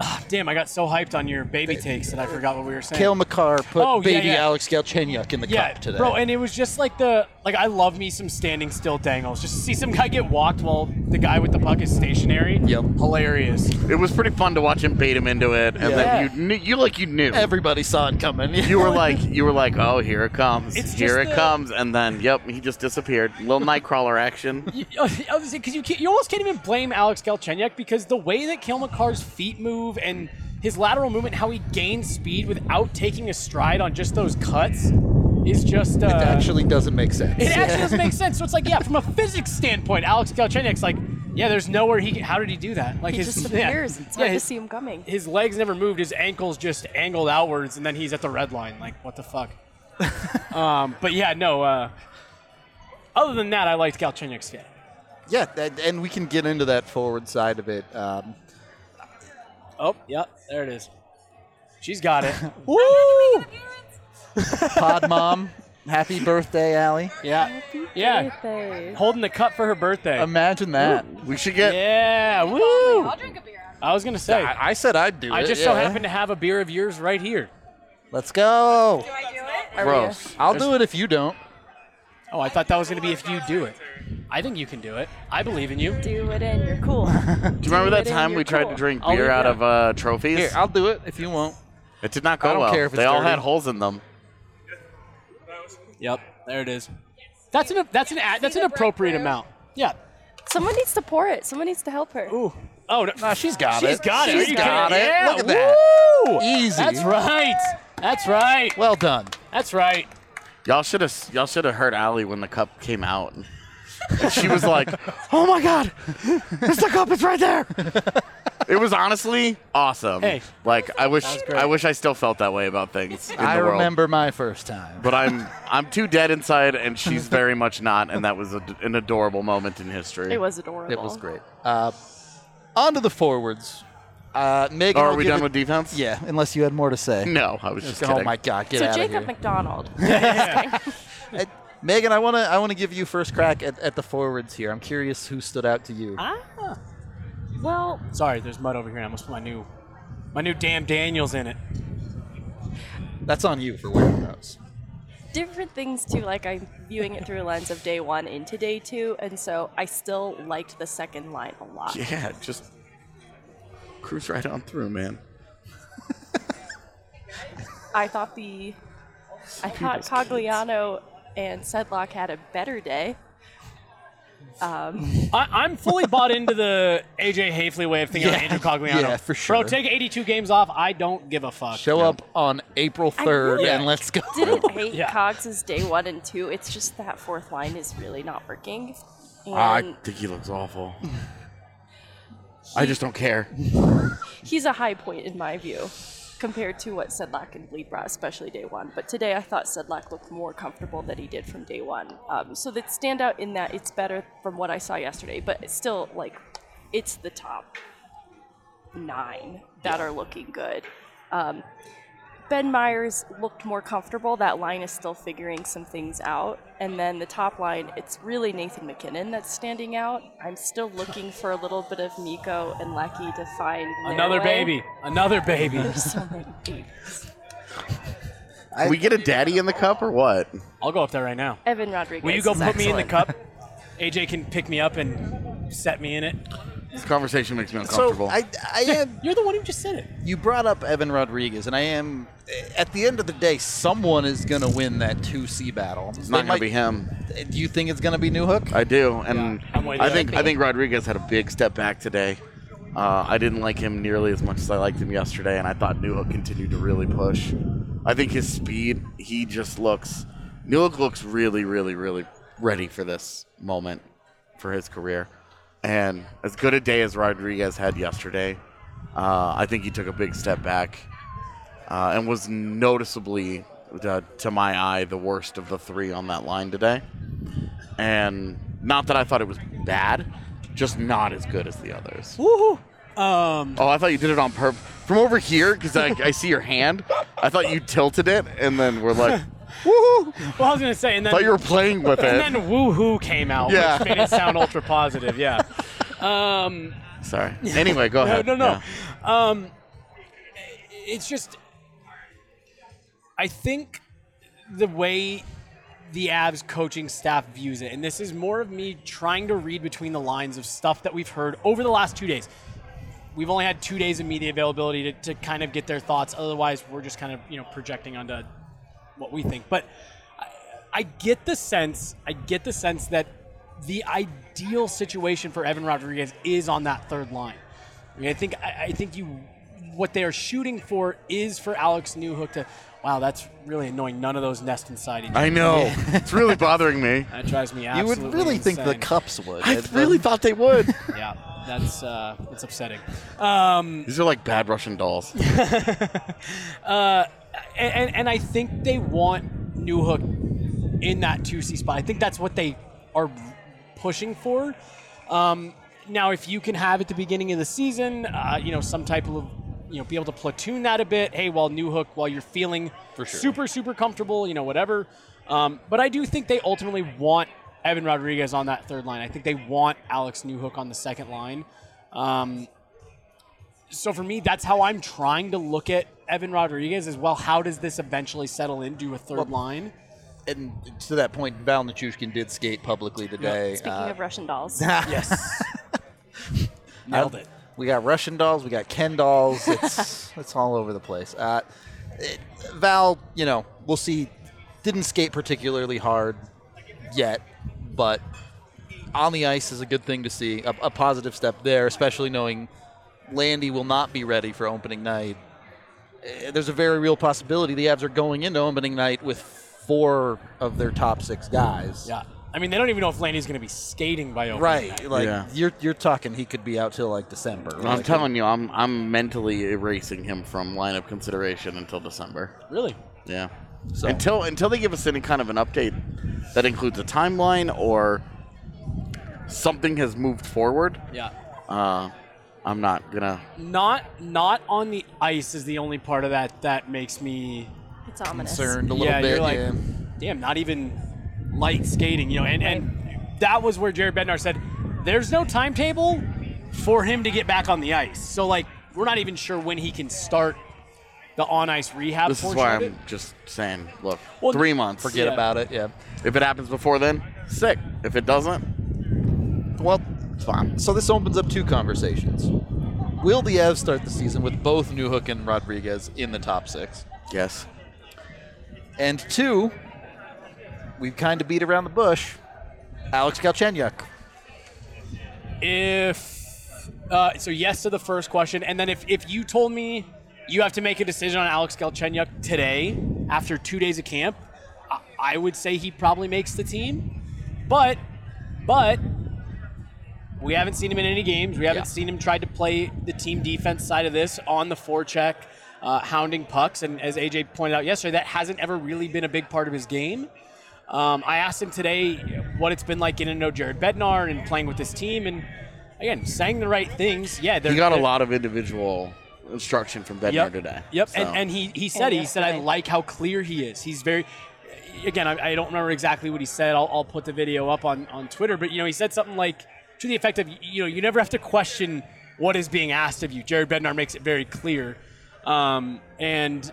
Ah, damn, I got so hyped on your baby takes that I forgot what we were saying. Cale Makar put Oh, yeah, baby yeah. Alex Galchenyuk in the cup today. bro, and it was just like the like I love me some standing still dangles. Just to see some guy get walked while the guy with the puck is stationary. Yep. hilarious. It was pretty fun to watch him bait him into it, and Yeah. then you knew, you like you knew. Everybody saw it coming. <laughs> you were like you were like, oh, here it comes, It's here just it the- comes, and then yep, he just disappeared. Little nightcrawler action. <laughs> You- uh, I was because you can't, you almost can't even blame Alex Galchenyuk because the way that Cale Makar's feet move and his lateral movement, how he gains speed without taking a stride on just those cuts, is just uh, it actually doesn't make sense. it actually doesn't make <laughs> sense. So it's like, yeah, from a physics standpoint, Alex Galchenyuk's like, yeah, there's nowhere he. Can, how did he do that? Like He his just yeah, appears. It's yeah, hard his, to see him coming. his legs never moved. His ankles just angled outwards, and then he's at the red line. Like, what the fuck? <laughs> um, but yeah, no. Uh, other than that, I liked Galchenyuk's skate. Yeah, that, and we can get into that forward side of it. Um, Oh, yep, there it is. She's got it. <laughs> Woo! Pod mom, happy birthday, Allie. Yeah, yeah. Birthday. Holding the cup for her birthday. Imagine that. We should get yeah, woo! I'll drink a beer. I was gonna say. I, I said I'd do it. I it. just so yeah. happen to have a beer of yours right here. Let's go. Are we- gross. I'll do it if you don't. Oh, I thought that was gonna be if you do it. I think you can do it. I believe in you. Do it and You're cool. <laughs> Do you remember that it in, time you're we tried cool. to drink I'll beer leave- out yeah. of uh, trophies? Here, I'll do it if you won't. it did not go I don't well. care if it's they all dirty. had holes in them. Yep, there it is. That's an that's an a- that's an appropriate amount. Yeah. Someone needs to pour it. Someone needs to help her. Ooh. Oh, no. Nah, she's got She's it. got it. She's Are you got it. Yeah, Look at that. woo! Easy. That's right. That's right. Well done. That's right. Y'all should have y'all should have heard Allie when the cup came out. And she was like, "Oh my god, it's the cup! It's right there!" <laughs> it was honestly awesome. Hey. like I wish. I wish I still felt that way about things. In I the world. remember my first time. but I'm <laughs> I'm too dead inside, and she's very much not, and that was a, an adorable moment in history. It was adorable. It was great. Uh, on to the forwards. Uh, Megan, Oh, are I'll we give done it- with defense? Yeah, unless you had more to say. No, I was just Oh kidding. my God, get So out of Jacob here. MacDonald. <laughs> <laughs> Uh, Megan, I want to I want to give you first crack at, at the forwards here. I'm curious who stood out to you. Ah. Well, Sorry, there's mud over here. I must put my new, my new damn Daniels in it. That's on you for wearing those. different things too. Like I'm viewing it through a lens of day one into day two, and so I still liked the second line a lot. Yeah, just cruise right on through, man. <laughs> I thought the, I thought Cogliano and Sedlak had a better day. Um, I, I'm fully bought into the AJ Haefele way of thinking Yeah, of Andrew Cogliano. yeah, for sure. Bro, take 82 games off. I don't give a fuck. Show up on April 3rd really and let's go. Didn't <laughs> hate Yeah. Cogs' day one and two. It's just that fourth line is really not working. Ah, and I think he looks awful. <laughs> I just don't care. he's a high point in my view compared to what Sedlak and brought, especially day one. But today I thought Sedlak looked more comfortable than he did from day one. Um, so that stand out in that it's better from what I saw yesterday, but it's still like it's the top nine that are looking good. Um, ben Meyers looked more comfortable. That line is still figuring some things out. And then the top line, it's really Nathan MacKinnon that's standing out. I'm still looking for a little bit of Nico and Lecky to find their Another way. baby. Another baby. There's <laughs> so many babies. Can we get a daddy in the cup or what? I'll go up there right now. Evan Rodriguez. Will you go is put me in the cup? AJ can pick me up and set me in it. This conversation makes me So uncomfortable. I, I am. You're the one who just said it. You brought up Evan Rodriguez, and I am. At the end of the day, someone is going to win that two C battle. it's not gonna be him. Do you think it's going to be Newhook? I do, and Yeah, I'm with I you. think I think Rodriguez had a big step back today. Uh, I didn't like him nearly as much as I liked him yesterday, and I thought Newhook continued to really push. I think his speed, he just looks. Newhook looks really, really, really ready for this moment for his career, and as good a day as Rodriguez had yesterday, uh, I think he took a big step back uh, and was noticeably, uh, to my eye, the worst of the three on that line today. And not that I thought it was bad, just not as good as the others. Woohoo. Um, Oh, I thought you did it on purpose. From over here, because I, I see your hand, I thought you tilted it, and then we're like, <laughs> woohoo! well, I was gonna say, and I then thought you were playing with and it. And then woohoo came out, Yeah. which made it sound ultra positive. Yeah. <laughs> Um, Sorry. Anyway, go <laughs> no, ahead. no, no. Yeah. Um, it's just, I think the way the Avs coaching staff views it, and this is more of me trying to read between the lines of stuff that we've heard over the last two days. We've only had two days of media availability to, to kind of get their thoughts. Otherwise, we're just kind of you know projecting onto what we think. But I, I get the sense, I get the sense that the ideal situation for Evan Rodriguez is on that third line. I mean, I think I, I think you what they are shooting for is for Alex Newhook to. Wow, that's really annoying. None of those nest inside each other. I know. <laughs> it's really bothering me. <laughs> That drives me out. you absolutely would really think the insane. Cups would. I It's, really thought they would. <laughs> Yeah, that's uh, that's upsetting. Um, These are like bad Russian dolls. and, and, and I think they want Newhook in that 2C spot. I think that's what they are pushing for. Um, now, if you can have at the beginning of the season, uh, you know, some type of, you know, be able to platoon that a bit. Hey, while Newhook, while you're feeling super, super comfortable, you know, whatever. Um, but I do think they ultimately want Evan Rodriguez on that third line. I think they want Alex Newhook on the second line. Um, so for me, that's how I'm trying to look at Evan Rodriguez as well. How does this eventually settle into a third line? and to that point, Val Nichushkin did skate publicly today. Speaking Uh, of Russian dolls, <laughs> Yes. <laughs> Nailed it. We got Russian dolls. We got Ken dolls. <laughs> It's it's all over the place. Uh, it, Val, you know, we'll see. Didn't skate particularly hard yet, but on the ice is a good thing to see. A, a positive step there, especially knowing Landy will not be ready for opening night. Eh, There's a very real possibility the Avs are going into opening night with four of their top six guys. Yeah. I mean, they don't even know if Landy's going to be skating by opening Right, night. like Yeah. you're you're talking, he could be out till like December. I'm Like, telling you, I'm I'm mentally erasing him from lineup consideration until December. Really? Yeah. So- Until until they give us any kind of an update that includes a timeline or something has moved forward, Yeah. uh, I'm not gonna. Not not on the ice is the only part of that that makes me It's ominous. concerned a little yeah, bit. you're like, yeah. damn, not even light skating, you know. And and that was where Jared Bednar said, "There's no timetable for him to get back on the ice." So like, we're not even sure when he can start the on ice rehab. This is why I'm just saying. Look, Well, three months. Forget Yeah. about it. Yeah. If it happens before then, sick. If it doesn't, Well, it's fine. so this opens up two conversations. Will the Avs start the season with both Newhook and Rodriguez in the top six? Yes. And two, we've kind of beat around the bush. Alex Galchenyuk. If uh, so, yes to the first question, and then if if you told me you have to make a decision on Alex Galchenyuk today after two days of camp, I, I would say he probably makes the team. But but we haven't seen him in any games. We haven't Yeah. seen him try to play the team defense side of this on the forecheck, uh, hounding pucks. And as AJ pointed out yesterday, that hasn't ever really been a big part of his game. Um, I asked him today what it's been like getting to know Jared Bednar and playing with this team, and again, saying the right things. Yeah, they're, He got a they're- lot of individual instruction from Bednar Yep. today. Yep, So, and, and he, he said it. He said, I like how clear he is. He's very, again, I, I don't remember exactly what he said. I'll, I'll put the video up on, on Twitter, but, you know, he said something like, to the effect of, you know, you never have to question what is being asked of you. Jared Bednar makes it very clear. Um, and,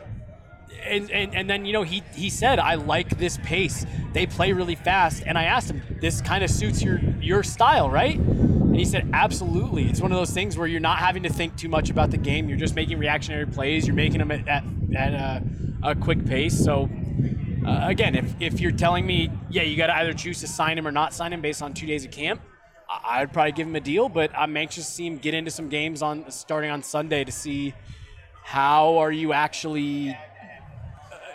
and, and, and then, you know, he, he said, I like this pace. They play really fast. And I asked him, this kind of suits your, your style, right? And he said, absolutely. It's one of those things where you're not having to think too much about the game. You're just making reactionary plays. You're making them at, at, at a, a quick pace. So, uh, again, if, if you're telling me, yeah, you got to either choose to sign him or not sign him based on two days of camp, I'd probably give him a deal. But I'm anxious to see him get into some games on starting on Sunday to see how are you actually,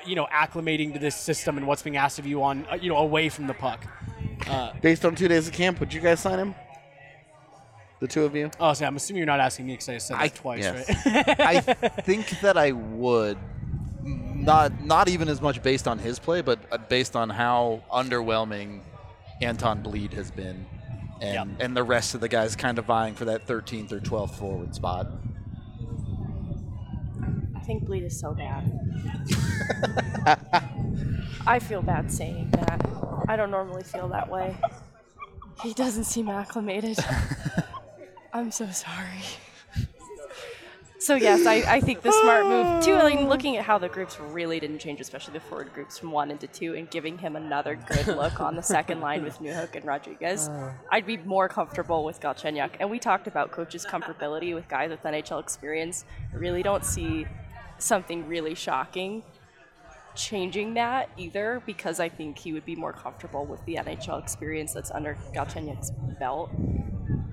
you know, acclimating to this system and what's being asked of you on, uh, you know, away from the puck. based on two days of camp, would you guys sign him? The two of you? Oh, so I'm assuming you're not asking me because I said that I- twice, yes. right? I <laughs> think that I would. Not not even as much based on his play, but uh, based on how underwhelming Anton Blidh has been, and Yep. and the rest of the guys kind of vying for that 13th or 12th forward spot. I think Blidh is so bad. <laughs> I feel bad saying that. I don't normally feel that way. He doesn't seem acclimated. <laughs> I'm so sorry. So yes, I, I think the smart move too. Like looking at how the groups really didn't change, especially the forward groups from one into two, and giving him another good look on the second line with Newhook and Rodriguez, <laughs> uh. I'd be more comfortable with Galchenyuk. And we talked about coaches' comfortability with guys with NHL experience. I really don't see something really shocking changing that either, because I think he would be more comfortable with the NHL experience that's under Galchenyuk's belt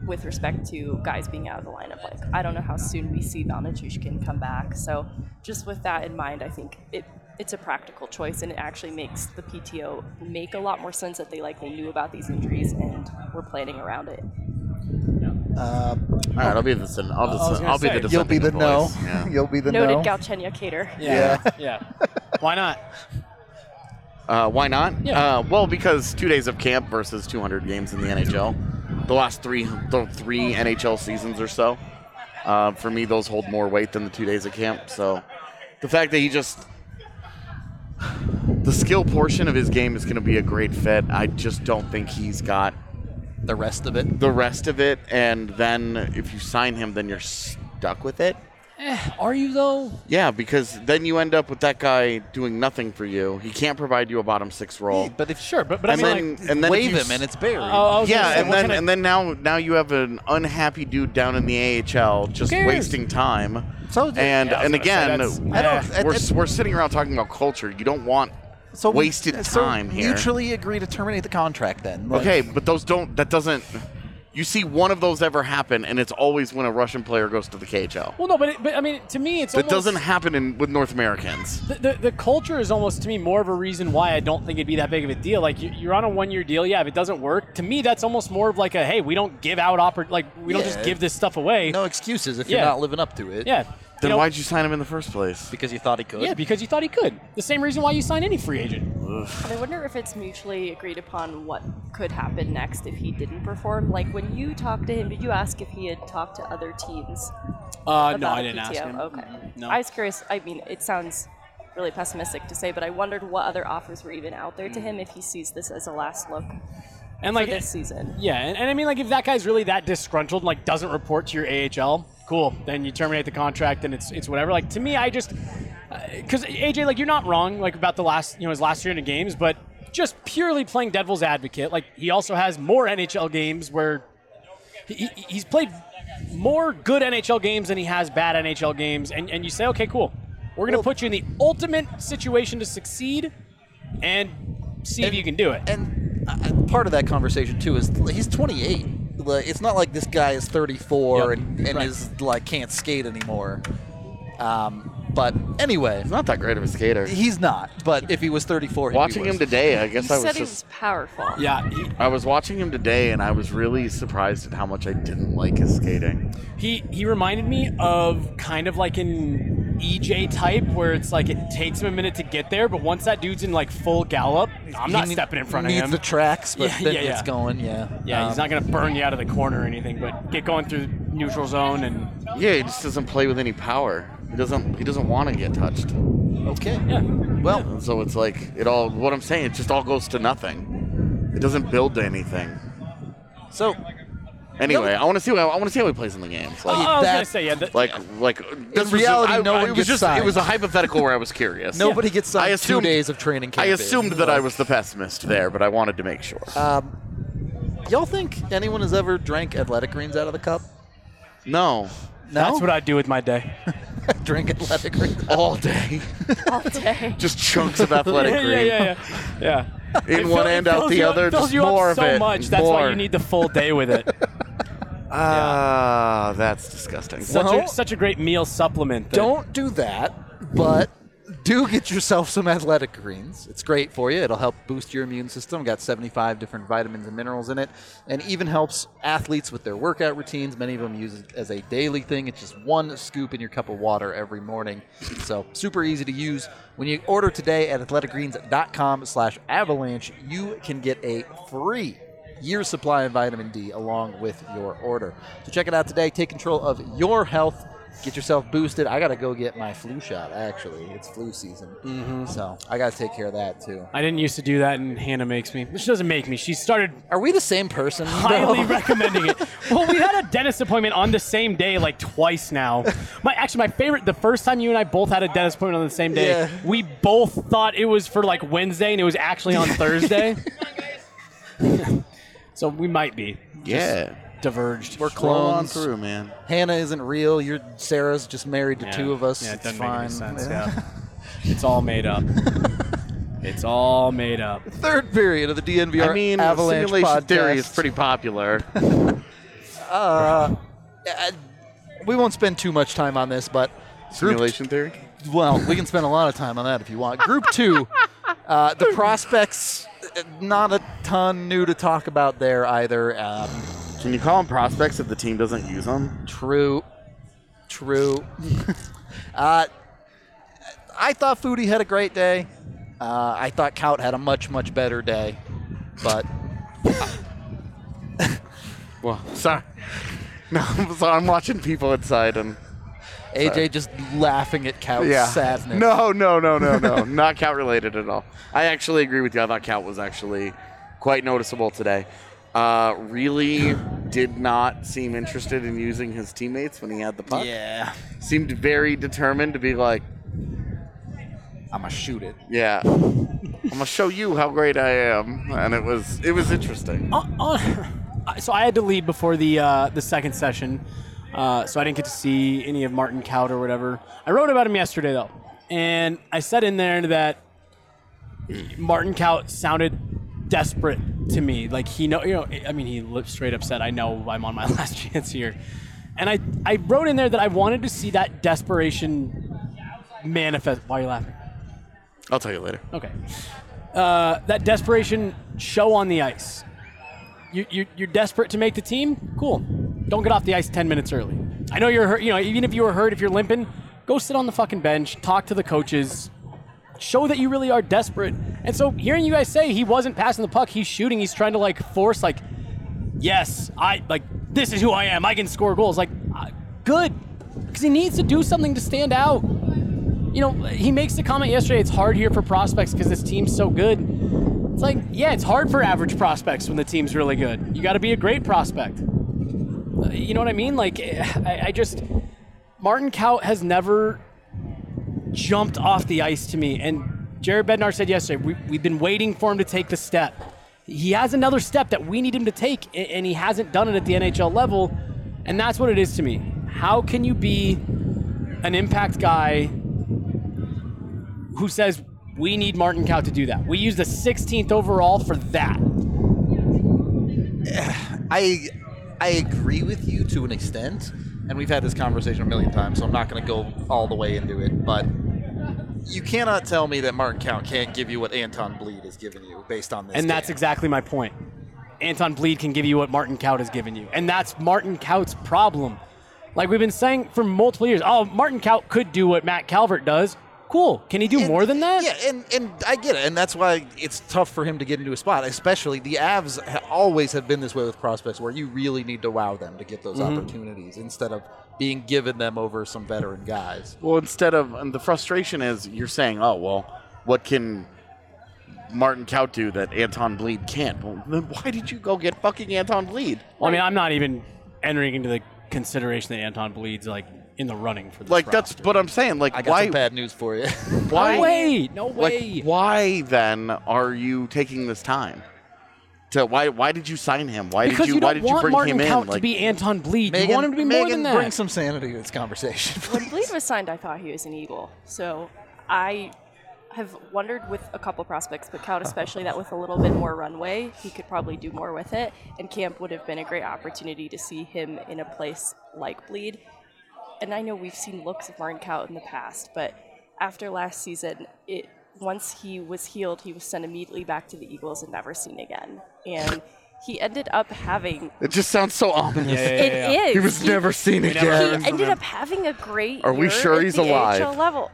with respect to guys being out of the lineup. Like, I don't know how soon we see Val Nichushkin come back. So, just with that in mind, I think it it's a practical choice, and it actually makes the PTO make a lot more sense that they like they knew about these injuries and were planning around it. All right, I'll be the sen- I'll, I was the, gonna I'll be say, the You'll be the dissenting no. voice. <laughs> Yeah. You'll be the Noted no. Galchenyuk hater. yeah. yeah. Why not? <laughs> Uh, why not? Yeah. Uh, well, because two days of camp versus 200 games in the NHL. The last three, the three NHL seasons or so. Uh, for me, those hold more weight than the two days of camp. So, the fact that he just the skill portion of his game is going to be a great fit. I just don't think he's got the rest of it. the rest of it. And then if you sign him, then you're stuck with it. Are you though? Yeah, because then you end up with that guy doing nothing for you. He can't provide you a bottom six role. But if Sure, but but I and mean, then like, and then wave you him and it's buried. oh, I was gonna yeah, say, and then kind of- and then now now you have an unhappy dude down in the AHL just wasting time. So- and Yeah, and gonna say again, that's- I don't- eh. we're it- we're sitting around talking about culture. You don't want so we- wasted so time here. Mutually agree to terminate the contract then. Like, Okay, but those don't. That doesn't. You see one of those ever happen, and it's always when a Russian player goes to the KHL. Well, no, but, it, but I mean, to me, it's That almost, doesn't happen in, with North Americans. the, the, the culture is almost to me more of a reason why I don't think it'd be that big of a deal. Like you, you're on a one year deal, yeah. If it doesn't work, to me that's almost more of like a hey, we don't give out oppor- like we don't just give this stuff away. No excuses if Yeah. you're not living up to it. Yeah. Then you know, why'd you sign him in the first place? Because you thought he could. Yeah, because you thought he could. The same reason why you sign any free agent. But I wonder if it's mutually agreed upon what could happen next if he didn't perform. Like when you talked to him, did you ask if he had talked to other teams? Uh, no, about I a didn't ask him. Okay. No. I was curious. I mean, it sounds really pessimistic to say, but I wondered what other offers were even out there to him if he sees this as a last look and for like this season. Yeah, and, and I mean, like, if that guy's really that disgruntled, and, like, doesn't report to your AHL, cool. Then you terminate the contract, and it's it's whatever. Like to me, I just because AJ, like, you're not wrong, like about the last, you know, his last year in the games, but just purely playing devil's advocate, like he also has more NHL games where he, he- he's played more good NHL games than he has bad NHL games, and and you say, okay, cool, we're gonna put you in the ultimate situation to succeed, and see if you can do it. And uh, part of that conversation too is he's 28. Like, It's not like this guy is 34 Yep. and, and Right. is like can't skate anymore. Um, but anyway, He's not that great of a skater. he's not. But if he was 34, he'd be Watching him today, I He guess I was said he just. was powerful. yeah, he, I was watching him today, and I was really surprised at how much I didn't like his skating. He he reminded me of kind of like an EJ type where it's like it takes him a minute to get there, but once that dude's in like full gallop, I'm He not need- stepping in front of him. needs him. the tracks, but Yeah, then yeah, it's yeah. going. Yeah. yeah, he's Um, not gonna burn you out of the corner or anything, but get going through neutral zone and Yeah, he just doesn't play with any power. He doesn't. He doesn't want to get touched. Okay. yeah. Well, And so it's like it all. What I'm saying, it just all goes to nothing. It doesn't build to anything. so Anyway, I want to see. How, I want to see how he plays in the games. Oh, Like, I was that- gonna say yeah. The, like, like. This was reality, I, no I, one it was gets just. signed. It was a hypothetical where I was curious. <laughs> nobody gets signed I two days of training camp. I in. assumed that I was the pessimist there, but I wanted to make sure. Um, y'all think anyone has ever drank athletic greens out of the cup? no, No. That's what I do with my day. <laughs> <laughs> drink athletic greens. all day, <laughs> All day. just chunks of athletic <laughs> yeah, green. yeah, yeah, yeah. In It one fill- it end, out the you other, just you more up of so it. much. That's why you need the full day with it. Ah, that's disgusting. Such Well- a such a great meal supplement. that- Don't do that, but do get yourself some athletic greens. It's great for you. It'll help boost your immune system. Got 75 different vitamins and minerals in it, and even helps athletes with their workout routines. Many of them use it as a daily thing. It's just one scoop in your cup of water every morning. So super easy to use. When you order today at athleticgreens.com/avalanche, you can get a free year's supply of vitamin D along with your order. So check it out today. Take control of your health. Get yourself boosted. I got to go get my flu shot, actually. It's flu season. Mm-hmm. So I got to take care of that, too. I didn't used to do that, and Hannah makes me. She doesn't make me. She started Are we the same person? highly No. <laughs> recommending it. Well, we had a dentist appointment on the same day like twice now. My actually my favorite the first time you and I both had a dentist appointment on the same day, Yeah. we both thought it was for like Wednesday and it was actually on <laughs> Thursday. <laughs> so we might be yeah, diverged. We're clones. roll on clones. through, man. Hannah isn't real. You're Sarah's just married to Yeah. two of us. Yeah, it it's doesn't fine. make any sense. Yeah. <laughs> it's all made up. <laughs> it's all made up. Third period of the DNVR I mean, Avalanche simulation podcast. theory is pretty popular. <laughs> Uh, we won't spend too much time on this, but group simulation theory. Well, we can spend a lot of time on that if you want. Group two, uh, the prospects, uh, not a ton new to talk about there either. Um, Can you call them prospects if the team doesn't use them? true, true. <laughs> uh, I thought Foudy had a great day. Uh, I thought Kaut had a much, much better day. But <laughs> Well, sorry. <laughs> No, I'm. I'm watching people inside and AJ just laughing at Kaut's yeah. sadness. No, no, no, no, no. Not Kaut related at all. I actually agree with you. I thought Kaut was actually quite noticeable today. Uh, really did not seem interested in using his teammates when he had the puck. Yeah. Seemed very determined to be like, I'm going to shoot it. yeah, I'm gonna show you how great I am, and it was it was interesting. Uh, uh, <laughs> so I had to leave before the uh, the second session, uh, so I didn't get to see any of Martin Kaut or whatever. I wrote about him yesterday though, and I said in there that Martin Kaut sounded desperate to me. Like he know, you know. I mean, he straight up said, "I know I'm on my <laughs> last chance here," and I I wrote in there that I wanted to see that desperation manifest. Why are you laughing? I'll tell you later. Okay. Uh, that desperation show on the ice. You, you, you're desperate to make the team? Cool. Don't get off the ice 10 minutes early. I know you're hurt. You know, even if you were hurt, if you're limping, go sit on the fucking bench, talk to the coaches, show that you really are desperate. And so hearing you guys say he wasn't passing the puck, he's shooting, he's trying to like force, like, yes, I, like, this is who I am. I can score goals. Like, uh, good. Because he needs to do something to stand out you know, he makes the comment yesterday it's hard here for prospects because this team's so good. It's like, yeah, it's hard for average prospects when the team's really good. You got to be a great prospect. Uh, You know what I mean? Like, I, I just, Martin Kaut has never jumped off the ice to me. And Jared Bednar said yesterday, we, we've been waiting for him to take the step. He has another step that we need him to take, and he hasn't done it at the NHL level. And that's what it is to me. How can you be an impact guy who says we need Martin Kaut to do that. We use the 16th overall for that. <sighs> I I agree with you to an extent, and we've had this conversation a million times, so I'm not going to go all the way into it. But you cannot tell me that Martin Kaut can't give you what Anton Blidh has given you based on this. And that's exactly my point. Anton Blidh can give you what Martin Kaut has given you. And that's Martin Kaut's problem. Like we've been saying for multiple years, oh, Martin Kaut could do what Matt Calvert does. Cool. Can he do And- more than that? Yeah, and, and I get it, and that's why it's tough for him to get into a spot. Especially the Avs ha- always have been this way with prospects, where you really need to wow them to get those Mm-hmm. opportunities instead of being given them over some veteran guys. Well, instead of, and the frustration is you're saying, oh, well, what can Martin Kaut do that Anton Blidh can't? Well, then why did you go get fucking Anton Blidh? Well, I mean, I'm not even entering into the consideration that Anton Blidh's like in the running for this Like, that's, what I'm saying, like, I got why, some bad news for you. why, No way. No like, way. why then are you taking this time? To, why, why did you sign him? Why because did you, you, why don't did you want bring Martin him Kaut in? to Like, be Anton Blidh. Megan, you want him to be more than that. bring some sanity to this conversation. When <laughs> Blidh was signed, I thought he was an Eagle. So I have wondered with a couple prospects, but Kaut especially, that with a little bit more runway, he could probably do more with it. And camp would have been a great opportunity to see him in a place like Blidh. And I know we've seen looks of Martin Kaut in the past, but after last season, it once he was healed, he was sent immediately back to the Eagles and never seen again. And he ended up having it just sounds so ominous. it is. He was never seen again. He again. ended up having a great. Are we year sure he's alive? AHL level.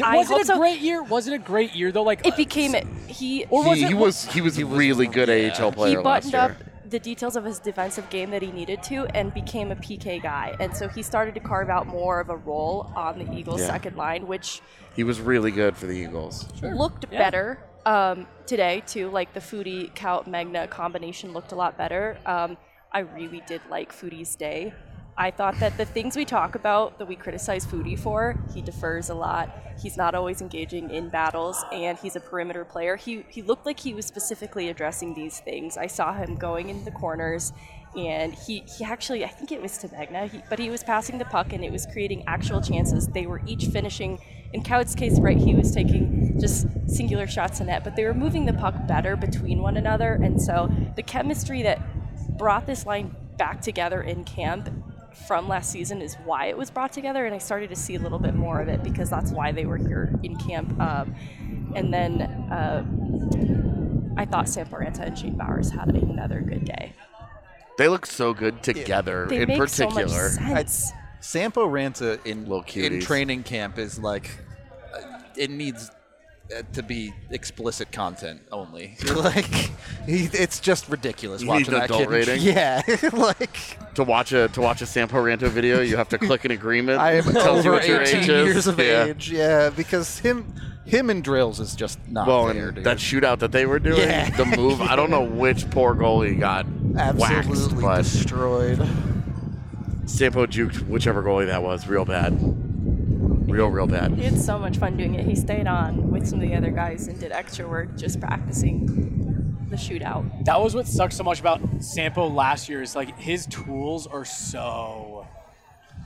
Was it a so. great year? Was it a great year though? Like It uh, became it. He Or was he, it- he was he was a really good AHL player he last buttoned year. up the details of his defensive game that he needed to and became a PK guy. And so he started to carve out more of a role on the Eagles' Yeah. second line, which He was really good for the Eagles. looked Yeah. better um, today too. Like the Foudy Kaut Megna combination looked a lot better. Um, I really did like Foudy's day. I thought that the things we talk about that we criticize Foudy for, he defers a lot. He's not always engaging in battles, and he's a perimeter player. He he looked like he was specifically addressing these things. I saw him going into the corners, and he, he actually I think it was to Megna, he, but he was passing the puck and it was creating actual chances. They were each finishing. In Kaut's case, right, he was taking just singular shots in net, but they were moving the puck better between one another, and so the chemistry that brought this line back together in camp from last season is why it was brought together, and I started to see a little bit more of it because that's why they were here in camp. Um, and then uh, I thought Sampo Ranta and Shane Bowers had another good day. They look so good together They in make particular. so much sense. Sampo Ranta in in training camp is like uh, it needs Uh, to be explicit content only. <laughs> <laughs> like he, it's just ridiculous You watching that adult kid. rating? <laughs> Yeah, like to watch a to watch a Sampo Ranta video, you have to click an agreement. I am It tells you over 18 years of Yeah. age. Yeah, because him him and drills is just not Well, and dude. that shootout that they were doing, Yeah. the move. I don't know which poor goalie got absolutely destroyed. Sampo juked whichever goalie that was real bad, real real bad. He had so much fun doing it. He stayed on with some of the other guys and did extra work just practicing the shootout. That was what sucked so much about Sampo last year. Is like his tools are so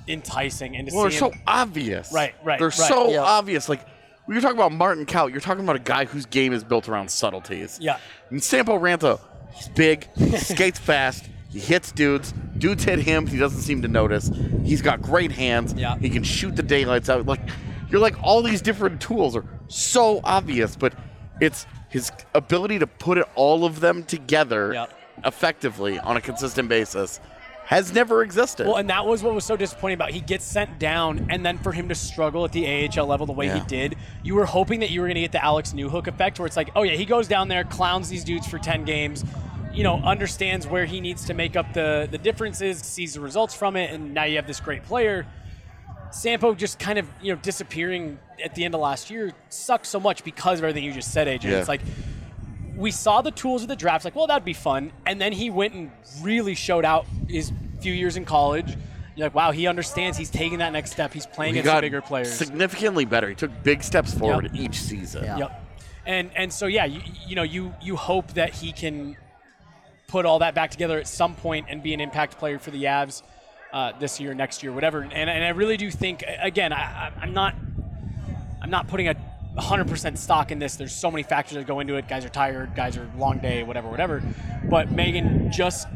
enticing, and to Well, they're see so him, obvious. Right, right, They're right. so Yeah. obvious. Like when you're talking about Martin Kaut, you're talking about a guy whose game is built around subtleties. Yeah. And Sampo Ranta, He's big, he <laughs> skates fast, he hits dudes. Dudes hit him, he doesn't seem to notice. He's got great hands. Yeah. He can shoot the daylights out. Like you're like all these different tools are so obvious, but it's his ability to put it, all of them together Yep. effectively on a consistent basis has never existed. Well, and that was what was so disappointing about. He gets sent down, and then for him to struggle at the AHL level the way he did, you were hoping that you were going to get the Alex Newhook effect, where it's like, oh yeah, he goes down there, clowns these dudes for ten games, you know, understands where he needs to make up the the differences, sees the results from it, and now you have this great player. Sampo just kind of you know disappearing at the end of last year sucks so much because of everything you just said, AJ. Yeah. It's like we saw the tools of the draft, like, well, that'd be fun. And then he went and really showed out his few years in college. You're like, wow, he understands. He's taking that next step. He's playing he against bigger players. significantly better. He took big steps forward Yep. each season. Yep. And and so yeah, you, you know, you you hope that he can put all that back together at some point and be an impact player for the Avs uh, this year, next year, whatever. And, and I really do think, again, I, I'm not I'm not putting a 100% stock in this. There's so many factors that go into it. Guys are tired, guys are long day, whatever, whatever. But Megan, just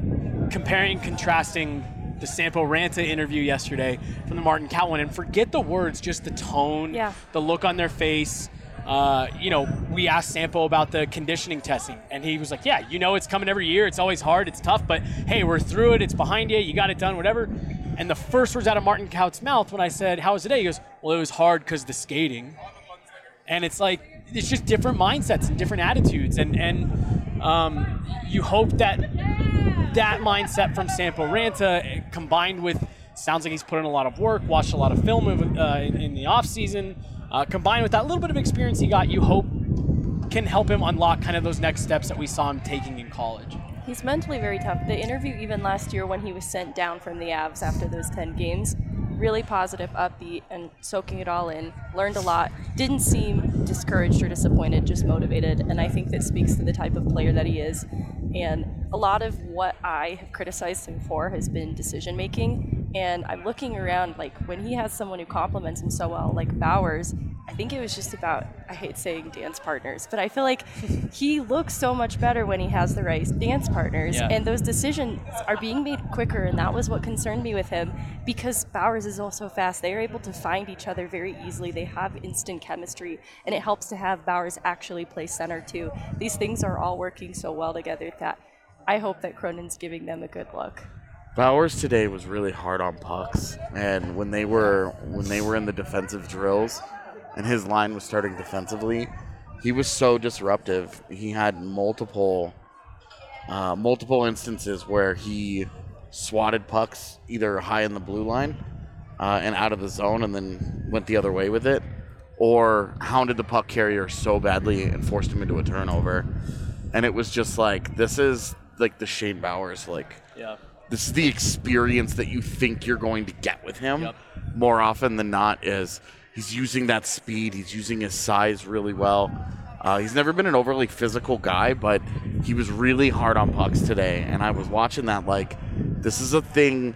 comparing, contrasting the Sampo Ranta interview yesterday from the Martin Kaut, and forget the words, just the tone, Yeah. the look on their face. Uh, you know, we asked Sampo about the conditioning testing, and he was like, "Yeah, you know, it's coming every year. It's always hard. It's tough, but hey, we're through it. It's behind you. You got it done. Whatever." And the first words out of Martin Kaut's mouth when I said, "How was the day?" He goes, "Well, it was hard because the skating." And it's like it's just different mindsets and different attitudes, and and um, you hope that that mindset from Sampo Ranta combined with sounds like he's put in a lot of work, watched a lot of film uh, in, in the off season, uh, combined with that little bit of experience he got, you hope can help him unlock kind of those next steps that we saw him taking in college. He's mentally very tough. The interview, even last year when he was sent down from the Avs after those 10 games, really positive, upbeat, and soaking it all in. Learned a lot. Didn't seem discouraged or disappointed, just motivated. And I think that speaks to the type of player that he is. And a lot of what I have criticized him for has been decision making. And I'm looking around, like when he has someone who compliments him so well, like Bowers, I think it was just about, I hate saying dance partners, but I feel like <laughs> he looks so much better when he has the right dance partners. Yeah. And those decisions are being made quicker. And that was what concerned me with him because Bowers is also fast. They are able to find each other very easily. They have instant chemistry. And it helps to have Bowers actually play center too. These things are all working so well together that I hope that Cronin's giving them a good look. Bowers today was really hard on pucks, and when they were when they were in the defensive drills, and his line was starting defensively, he was so disruptive. He had multiple uh, multiple instances where he swatted pucks either high in the blue line uh, and out of the zone, and then went the other way with it, or hounded the puck carrier so badly and forced him into a turnover. And it was just like this is like the Shane Bowers like Yeah. This is the experience that you think you're going to get with him Yep. more often than not is he's using that speed he's using his size really well uh, he's never been an overly physical guy but he was really hard on pucks today and i was watching that like this is a thing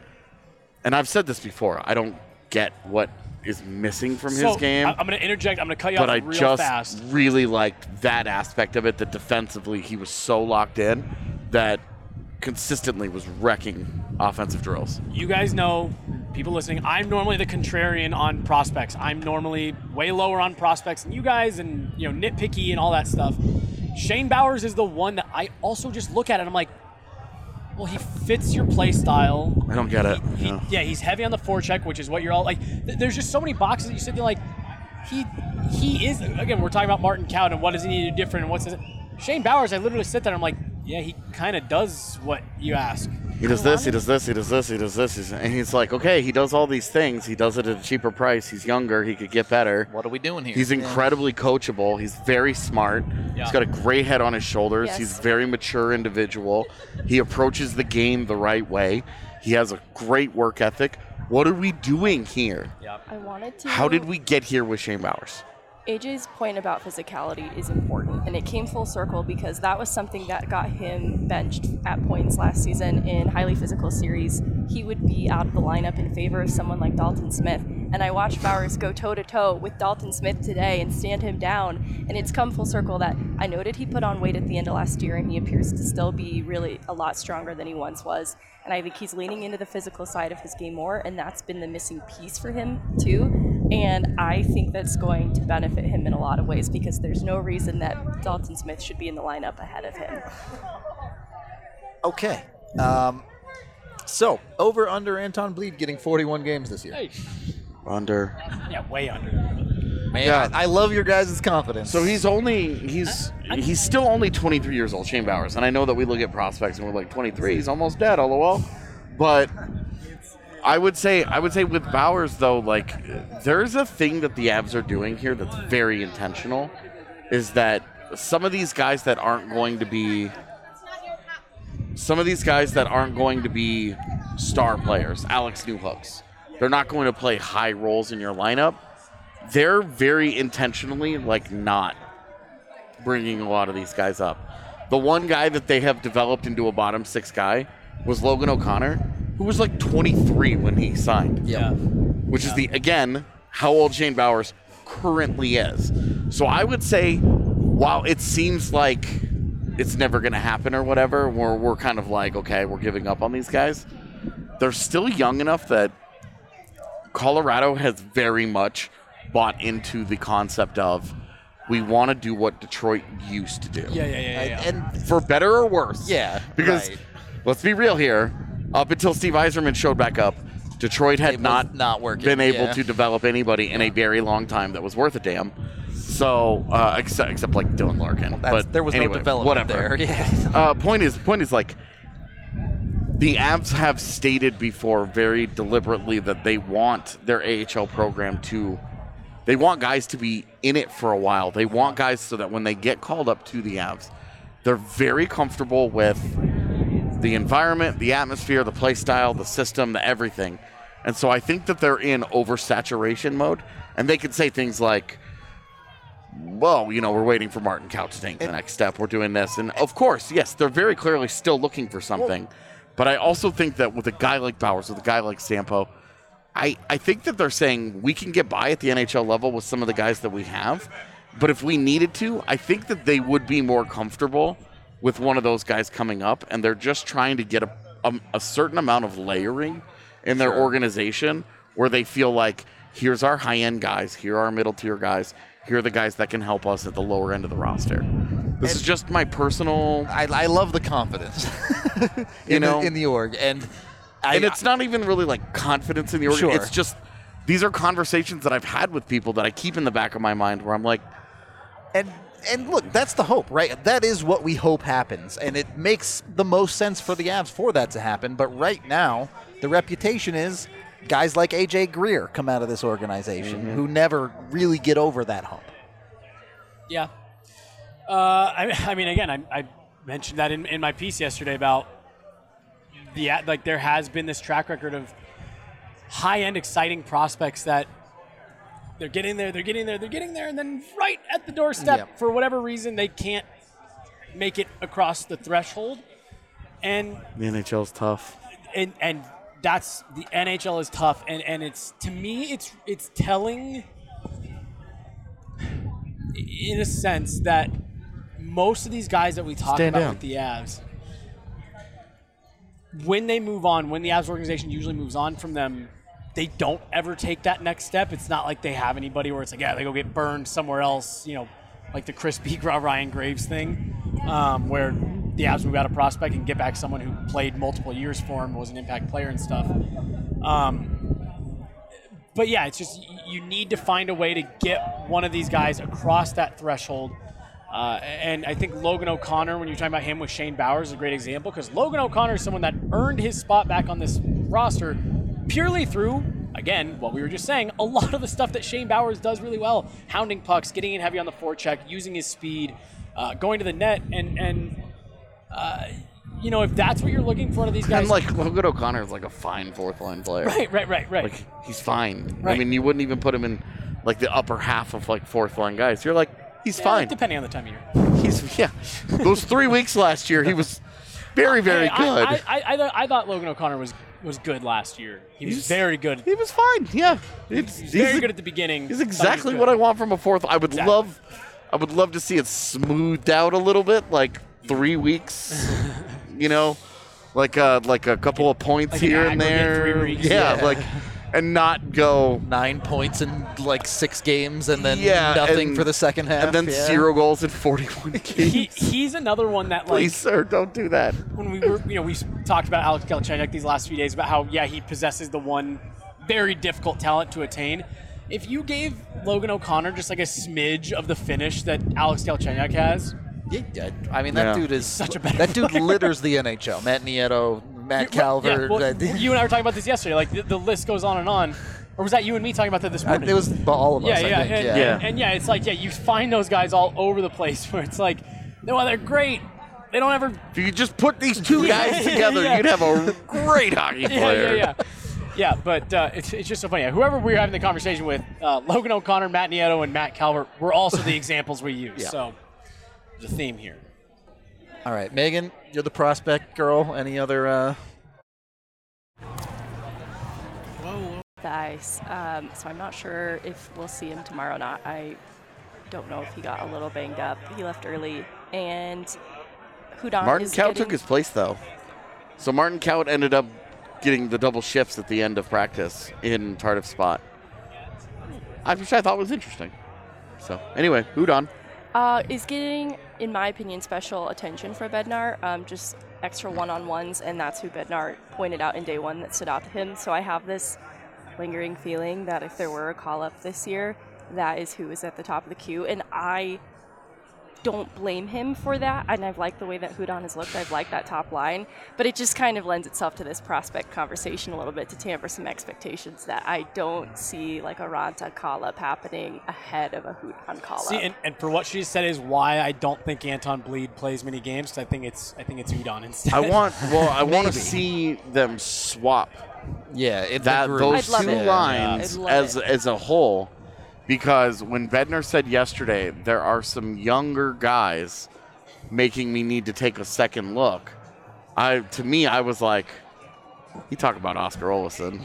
and i've said this before i don't get what is missing from So his game I'm going to interject. I'm going to cut you off. but off I real just fast. really liked that aspect of it. That defensively he was so locked in that consistently was wrecking offensive drills. you guys know, people listening, I'm normally the contrarian on prospects. I'm normally way lower on prospects than you guys and, you know, nitpicky and all that stuff. Shane Bowers is the one that I also just look at and I'm like, well, he fits your play style. I don't get it. He, Yeah. yeah, he's heavy on the forecheck, which is what you're all like. th- there's just so many boxes that you sit there like, he he is again. We're talking about Martin Kaut and what does he need to do different and what's his. Shane Bowers, I literally sit there. and I'm like, yeah, he kind of does what you ask. He does this, he does this, he does this, he does this, he's- and he's like, okay, he does all these things. He does it at a cheaper price. He's younger. He could get better. What are we doing here? He's incredibly coachable. He's very smart. Yeah. He's got a gray head on his shoulders. Yes. He's a very mature individual. He approaches the game the right way. He has a great work ethic. What are we doing here? Yeah. I wanted to. How did we get here with Shane Bowers? AJ's point about physicality is important, and it came full circle because that was something that got him benched at points last season in highly physical series. He would be out of the lineup in favor of someone like Dalton Smith, and I watched Bowers go toe to toe with Dalton Smith today and stand him down. And it's come full circle that I noted he put on weight at the end of last year and he appears to still be really a lot stronger than he once was. And I think he's leaning into the physical side of his game more, and that's been the missing piece for him too. And I think that's going to benefit him in a lot of ways because there's no reason that Dalton Smith should be in the lineup ahead of him. Okay. Um, so over under Anton Blidh getting 41 games this year. Hey, Under. yeah, way under. Man, Yeah. I, I love your guys' confidence. So he's only he's he's still only 23 years old, Shane Bowers, and I know that we look at prospects and we're like 23, he's almost dead, lol. But I would say I would say with Bowers though, like there's a thing that the Avs are doing here that's very intentional, is that some of these guys that aren't going to be some of these guys that aren't going to be star players, Alex Newhooks, they're not going to play high roles in your lineup. They're very intentionally like not bringing a lot of these guys up. The one guy that they have developed into a bottom six guy was Logan O'Connor, who was like 23 when he signed, Yeah. which is the again how old Shane Bowers currently is. So I would say, while it seems like it's never going to happen or whatever, we're we're kind of like okay, we're giving up on these guys. They're still young enough that Colorado has very much bought into the concept of we want to do what Detroit used to do. Yeah, yeah, yeah, yeah. and For better or worse. Yeah, Because right. let's be real here. Up until Steve Yzerman showed back up, Detroit had It not not working, been able yeah. to develop anybody in a very long time that was worth a damn. So, uh, except except like Dylan Larkin, That's- but there was anyway, no development whatever. there. Yeah. <laughs> Uh, point is, point is like the Avs have stated before very deliberately that they want their AHL program to. They want guys to be in it for a while. They want guys so that when they get called up to the Avs, they're very comfortable with the environment, the atmosphere, the play style, the system, the everything. And so I think that they're in oversaturation mode, and they could say things like, well, you know, we're waiting for Martin Kaut to take the next step. We're doing this. And of course, yes, they're very clearly still looking for something. But I also think that with a guy like Bowers, with a guy like Sampo, I, I think that they're saying we can get by at the NHL level with some of the guys that we have. But if we needed to, I think that they would be more comfortable with one of those guys coming up. And they're just trying to get a, a, a certain amount of layering in their organization where they feel like here's our high end guys, here are our middle tier guys, here are the guys that can help us at the lower end of the roster. This is just my personal, I, I love the confidence. <laughs> You in know? the, in the org, and I, and it's not even really like confidence in the org. Sure. It's just these are conversations that I've had with people that I keep in the back of my mind where I'm like, and and look, that's the hope, right? That is what we hope happens, and it makes the most sense for the Avs for that to happen. But right now, the reputation is guys like AJ Greer come out of this organization who never really get over that hump. Yeah. Uh, I, I mean, again, I, I mentioned that in, in my piece yesterday about the like there has been this track record of high end, exciting prospects that they're getting there, they're getting there, they're getting there, and then right at the doorstep, Yep. for whatever reason, they can't make it across the threshold, and the NHL's tough. and and that's the NHL is tough, and and it's to me it's it's telling in a sense that most of these guys that we talk Stand about down. with the Avs, when they move on, when the Avs organization usually moves on from them, they don't ever take that next step. It's not like they have anybody where it's like, yeah, they go get burned somewhere else, you know, like the Chris <laughs> Bigras, Ryan Graves thing, um, where the Avs move out a prospect and get back someone who played multiple years for him, was an impact player and stuff. Um, but yeah, it's just you need to find a way to get one of these guys across that threshold. Uh, and I think Logan O'Connor, when you're talking about him with Shane Bowers, is a great example because Logan O'Connor is someone that earned his spot back on this roster purely through, again, what we were just saying, a lot of the stuff that Shane Bowers does really well: hounding pucks, getting in heavy on the forecheck, using his speed, uh, going to the net, and and uh, you know if that's what you're looking for out of these guys, And like Logan O'Connor is like a fine fourth line player. right, right, right, right. Like he's fine. Right. I mean, you wouldn't even put him in like the upper half of like fourth line guys. You're like, he's Yeah, fine. depending on the time of year. He's yeah. Those three weeks last year, he was very, very Hey, good. I, I, I, I thought Logan O'Connor was was good last year. He was He's- very good. he was fine. Yeah, it's, He's he's very a- good at the beginning. He's Thought he was exactly what I want from a fourth. I would Exactly. love, I would love to see it smoothed out a little bit, like three weeks. <laughs> you know, like uh, like a couple of points like an here and there. three weeks. Yeah, Yeah. like, and not go Nine points in like six games, and then Yeah, nothing and- for the second half. and then yeah. zero goals in forty-one games. He, he's another one that like Please, sir, don't do that. when we were, you know, we talked about Alex Galchenyuk these last few days about how, yeah, he possesses the one very difficult talent to attain. If you gave Logan O'Connor just like a smidge of the finish that Alex Galchenyuk has, Yeah, yeah, I mean that Yeah. dude is Such a better that dude litters the NHL. Matt Nieto, Matt Yeah, Calvert. well, uh, <laughs> you and I were talking about this yesterday. Like the, the list goes on and on. Or was that you and me talking about that this I- morning? it was all of us. Yeah, I yeah, think. and, yeah. Yeah. And, and yeah, it's like yeah, you find those guys all over the place <laughs> where it's like, no, they're great. They don't ever. If you could just put these two guys <laughs> together, yeah. you'd have a great hockey Yeah, player. yeah, yeah. Yeah, yeah but uh, it's, it's just so funny. Whoever we were having the conversation with, uh, Logan O'Connor, Matt Nieto, and Matt Calvert were also the examples we use. Yeah. So the theme here. All right, Megan, you're the prospect girl. Any other? Uh, the ice. Um, so I'm not sure if we'll see him tomorrow or not. I don't know if he got a little banged up. He left early, and Hudon Martin is Kaut getting, took his place though. So Martin Kaut ended up getting the double shifts at the end of practice in Tardif's spot. I which I thought was interesting. So anyway, Hudon. uh, is getting, in my opinion, special attention for Bednar. Um, just extra one-on-ones, and that's who Bednar pointed out in day one that stood out to him. So I have this lingering feeling that if there were a call-up this year, that is who is at the top of the queue, and I don't blame him for that. And I've liked the way that Hudon has looked. I've liked that top line, but it just kind of lends itself to this prospect conversation a little bit to tamper some expectations that I don't see like a Ranta call-up happening ahead of a Hudon call-up. See, and, and for what she said is why I don't think Anton Blidh plays many games. 'cause I think it's I think it's Hudon instead. I want <laughs> well, I want to see them swap yeah, it, that the group. those two it. lines I'd as it. as a whole because when Bednar said yesterday there are some younger guys making me need to take a second look. I to me I was like you talk about Oskar Olausson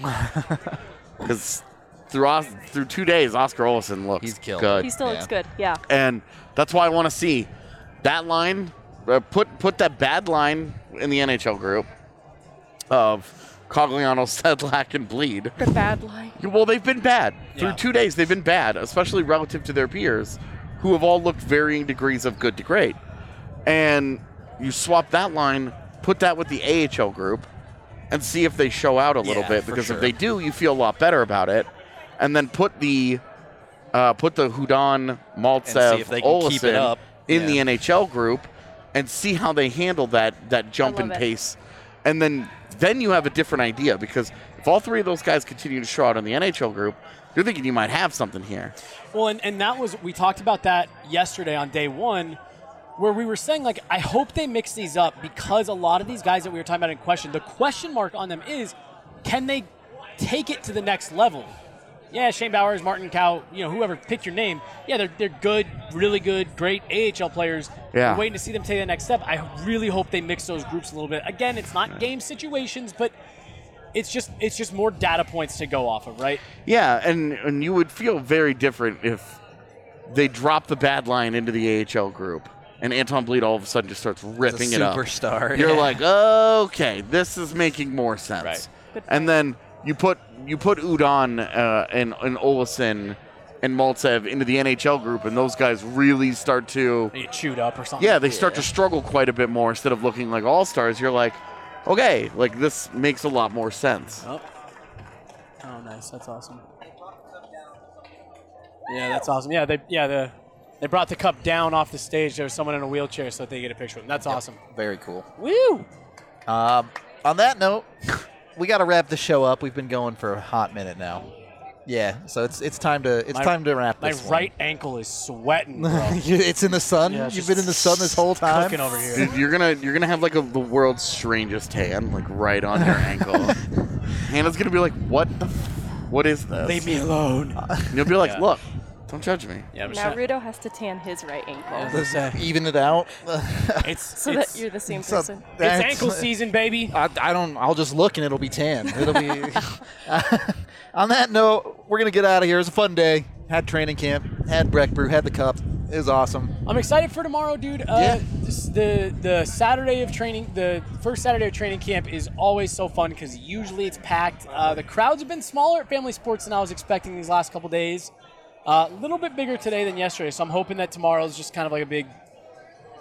because <laughs> through Os- through two days Oskar Olausson looks He's killed. good he still Yeah. looks good. Yeah. and that's why I want to see that line. Uh, put put that bad line in the NHL group of Cogliano, Sedlak, <laughs> and Blidh. The bad line. Well, they've been bad through two days. They've been bad, especially relative to their peers, who have all looked varying degrees of good to great. And you swap that line, put that with the AHL group, and see if they show out a little Yeah, bit. for Because sure. if they do, you feel a lot better about it. And then put the uh, put the Hudon, Maltsev, if keep it up. in Yeah. the NHL group, and see how they handle that that jump in it. pace. And then then you have a different idea because if all three of those guys continue to show out in the NHL group, you're thinking you might have something here. Well, and, and that was we talked about that yesterday on day one, where we were saying like I hope they mix these up because a lot of these guys that we were talking about in question, the question mark on them is, can they take it to the next level? Yeah, Shane Bowers, Martin Kaut, you know, whoever, pick your name. Yeah, they're, they're good, really good, great AHL players. Yeah. We're waiting to see them take the next step. I really hope they mix those groups a little bit. Again, it's not game situations, but it's just it's just more data points to go off of, right? Yeah, and and you would feel very different if they drop the bad line into the AHL group and Anton Blidh all of a sudden just starts ripping it up. superstar. You're yeah. like, okay, this is making more sense. Right. And then you put you put Hudon uh, and and Olausson and Maltsev into the NHL group, and those guys really start to They get chewed up or something. yeah, they start to struggle quite a bit more instead of looking like all stars. You're like, okay, like this makes a lot more sense. Oh. Oh, nice. That's awesome. Yeah, that's awesome. Yeah, they yeah the they brought the cup down off the stage. There was someone in a wheelchair so that they get a picture of them. That's awesome. Very cool. Woo! Um, on that note, we got to wrap the show up. We've been going for a hot minute now. Yeah, so it's it's time to it's My- time to wrap My this. one. right ankle is sweating, bro. <laughs> it's in the sun. Yeah, it's You've been in the sun this whole time. Cooking over here. Dude, you're gonna you're gonna have like a, the world's strangest tan, like right on your ankle. <laughs> Hannah's gonna be like, "What the? F- what is this?" Leave me alone. And you'll be like, Yeah. "Look, Don't judge me. Yeah, but Now it's, Rudo has to tan his right ankle it's, uh, Even it out. <laughs> it's, so it's, that you're the same So person. it's ankle <laughs> season, baby. I, I don't. I'll just look and it'll be tan. It'll be. <laughs> on that note, we're gonna get out of here. It was a fun day. Had training camp. Had Breck Brew. Had the cup. It was awesome. I'm excited for tomorrow, dude. Uh, Yeah. this- the the Saturday of training, the first Saturday of training camp is always so fun because usually it's packed. Uh, the crowds have been smaller at Family Sports than I was expecting these last couple days. A little bit bigger today than yesterday, so I'm hoping that tomorrow is just kind of like a big,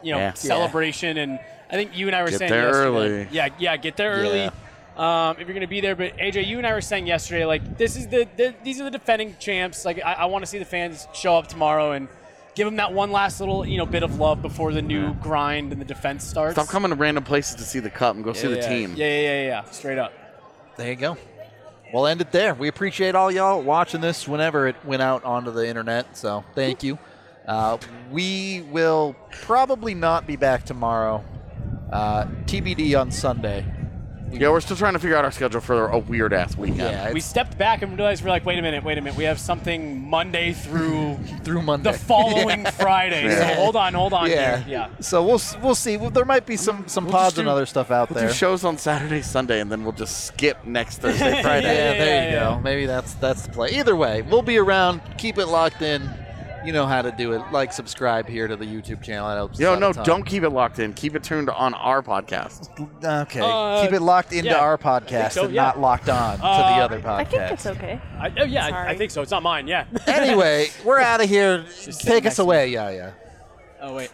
you know, Yeah. celebration. And I think you and I were Get saying there yesterday, early. yeah, yeah, get there early. Um, if you're going to be there, but AJ, you and I were saying yesterday, like this is the, the these are the defending champs. Like I, I want to see the fans show up tomorrow and give them that one last little you know bit of love before the new grind and the defense starts. Stop coming to random places to see the cup and go see the team. Yeah, yeah, yeah, yeah. Straight up. There you go. We'll end it there. We appreciate all y'all watching this whenever it went out onto the internet. So thank you. Uh, we will probably not be back tomorrow. Uh, TBD on Sunday. Yeah, we're still trying to figure out our schedule for a weird ass weekend. Yeah, We stepped back and realized we're like, wait a minute, wait a minute. We have something Monday through <laughs> through Monday. the following <laughs> Friday. Yeah. So hold on, hold on Yeah. here. Yeah. So we'll we'll see. Well, there might be some some We'll pods just and other stuff out We'll there. do shows on Saturday, Sunday, and then we'll just skip next <laughs> Thursday, Friday. yeah, Yeah, there yeah, you yeah. go. Maybe that's that's the play. Either way, we'll be around. Keep it locked in. You know how to do it. Like, subscribe here to the YouTube channel. That helps. us Yo, out a no, ton. don't keep it locked in. Keep it tuned on our podcast. Okay, Uh, keep it locked into yeah, our I think podcast so, and yeah. not locked on to Uh, the other podcast. I think it's okay. I, oh, yeah, I, I Sorry. think so. It's not mine. Yeah. anyway, we're <laughs> out of here. Take us away, yeah, yeah. oh wait.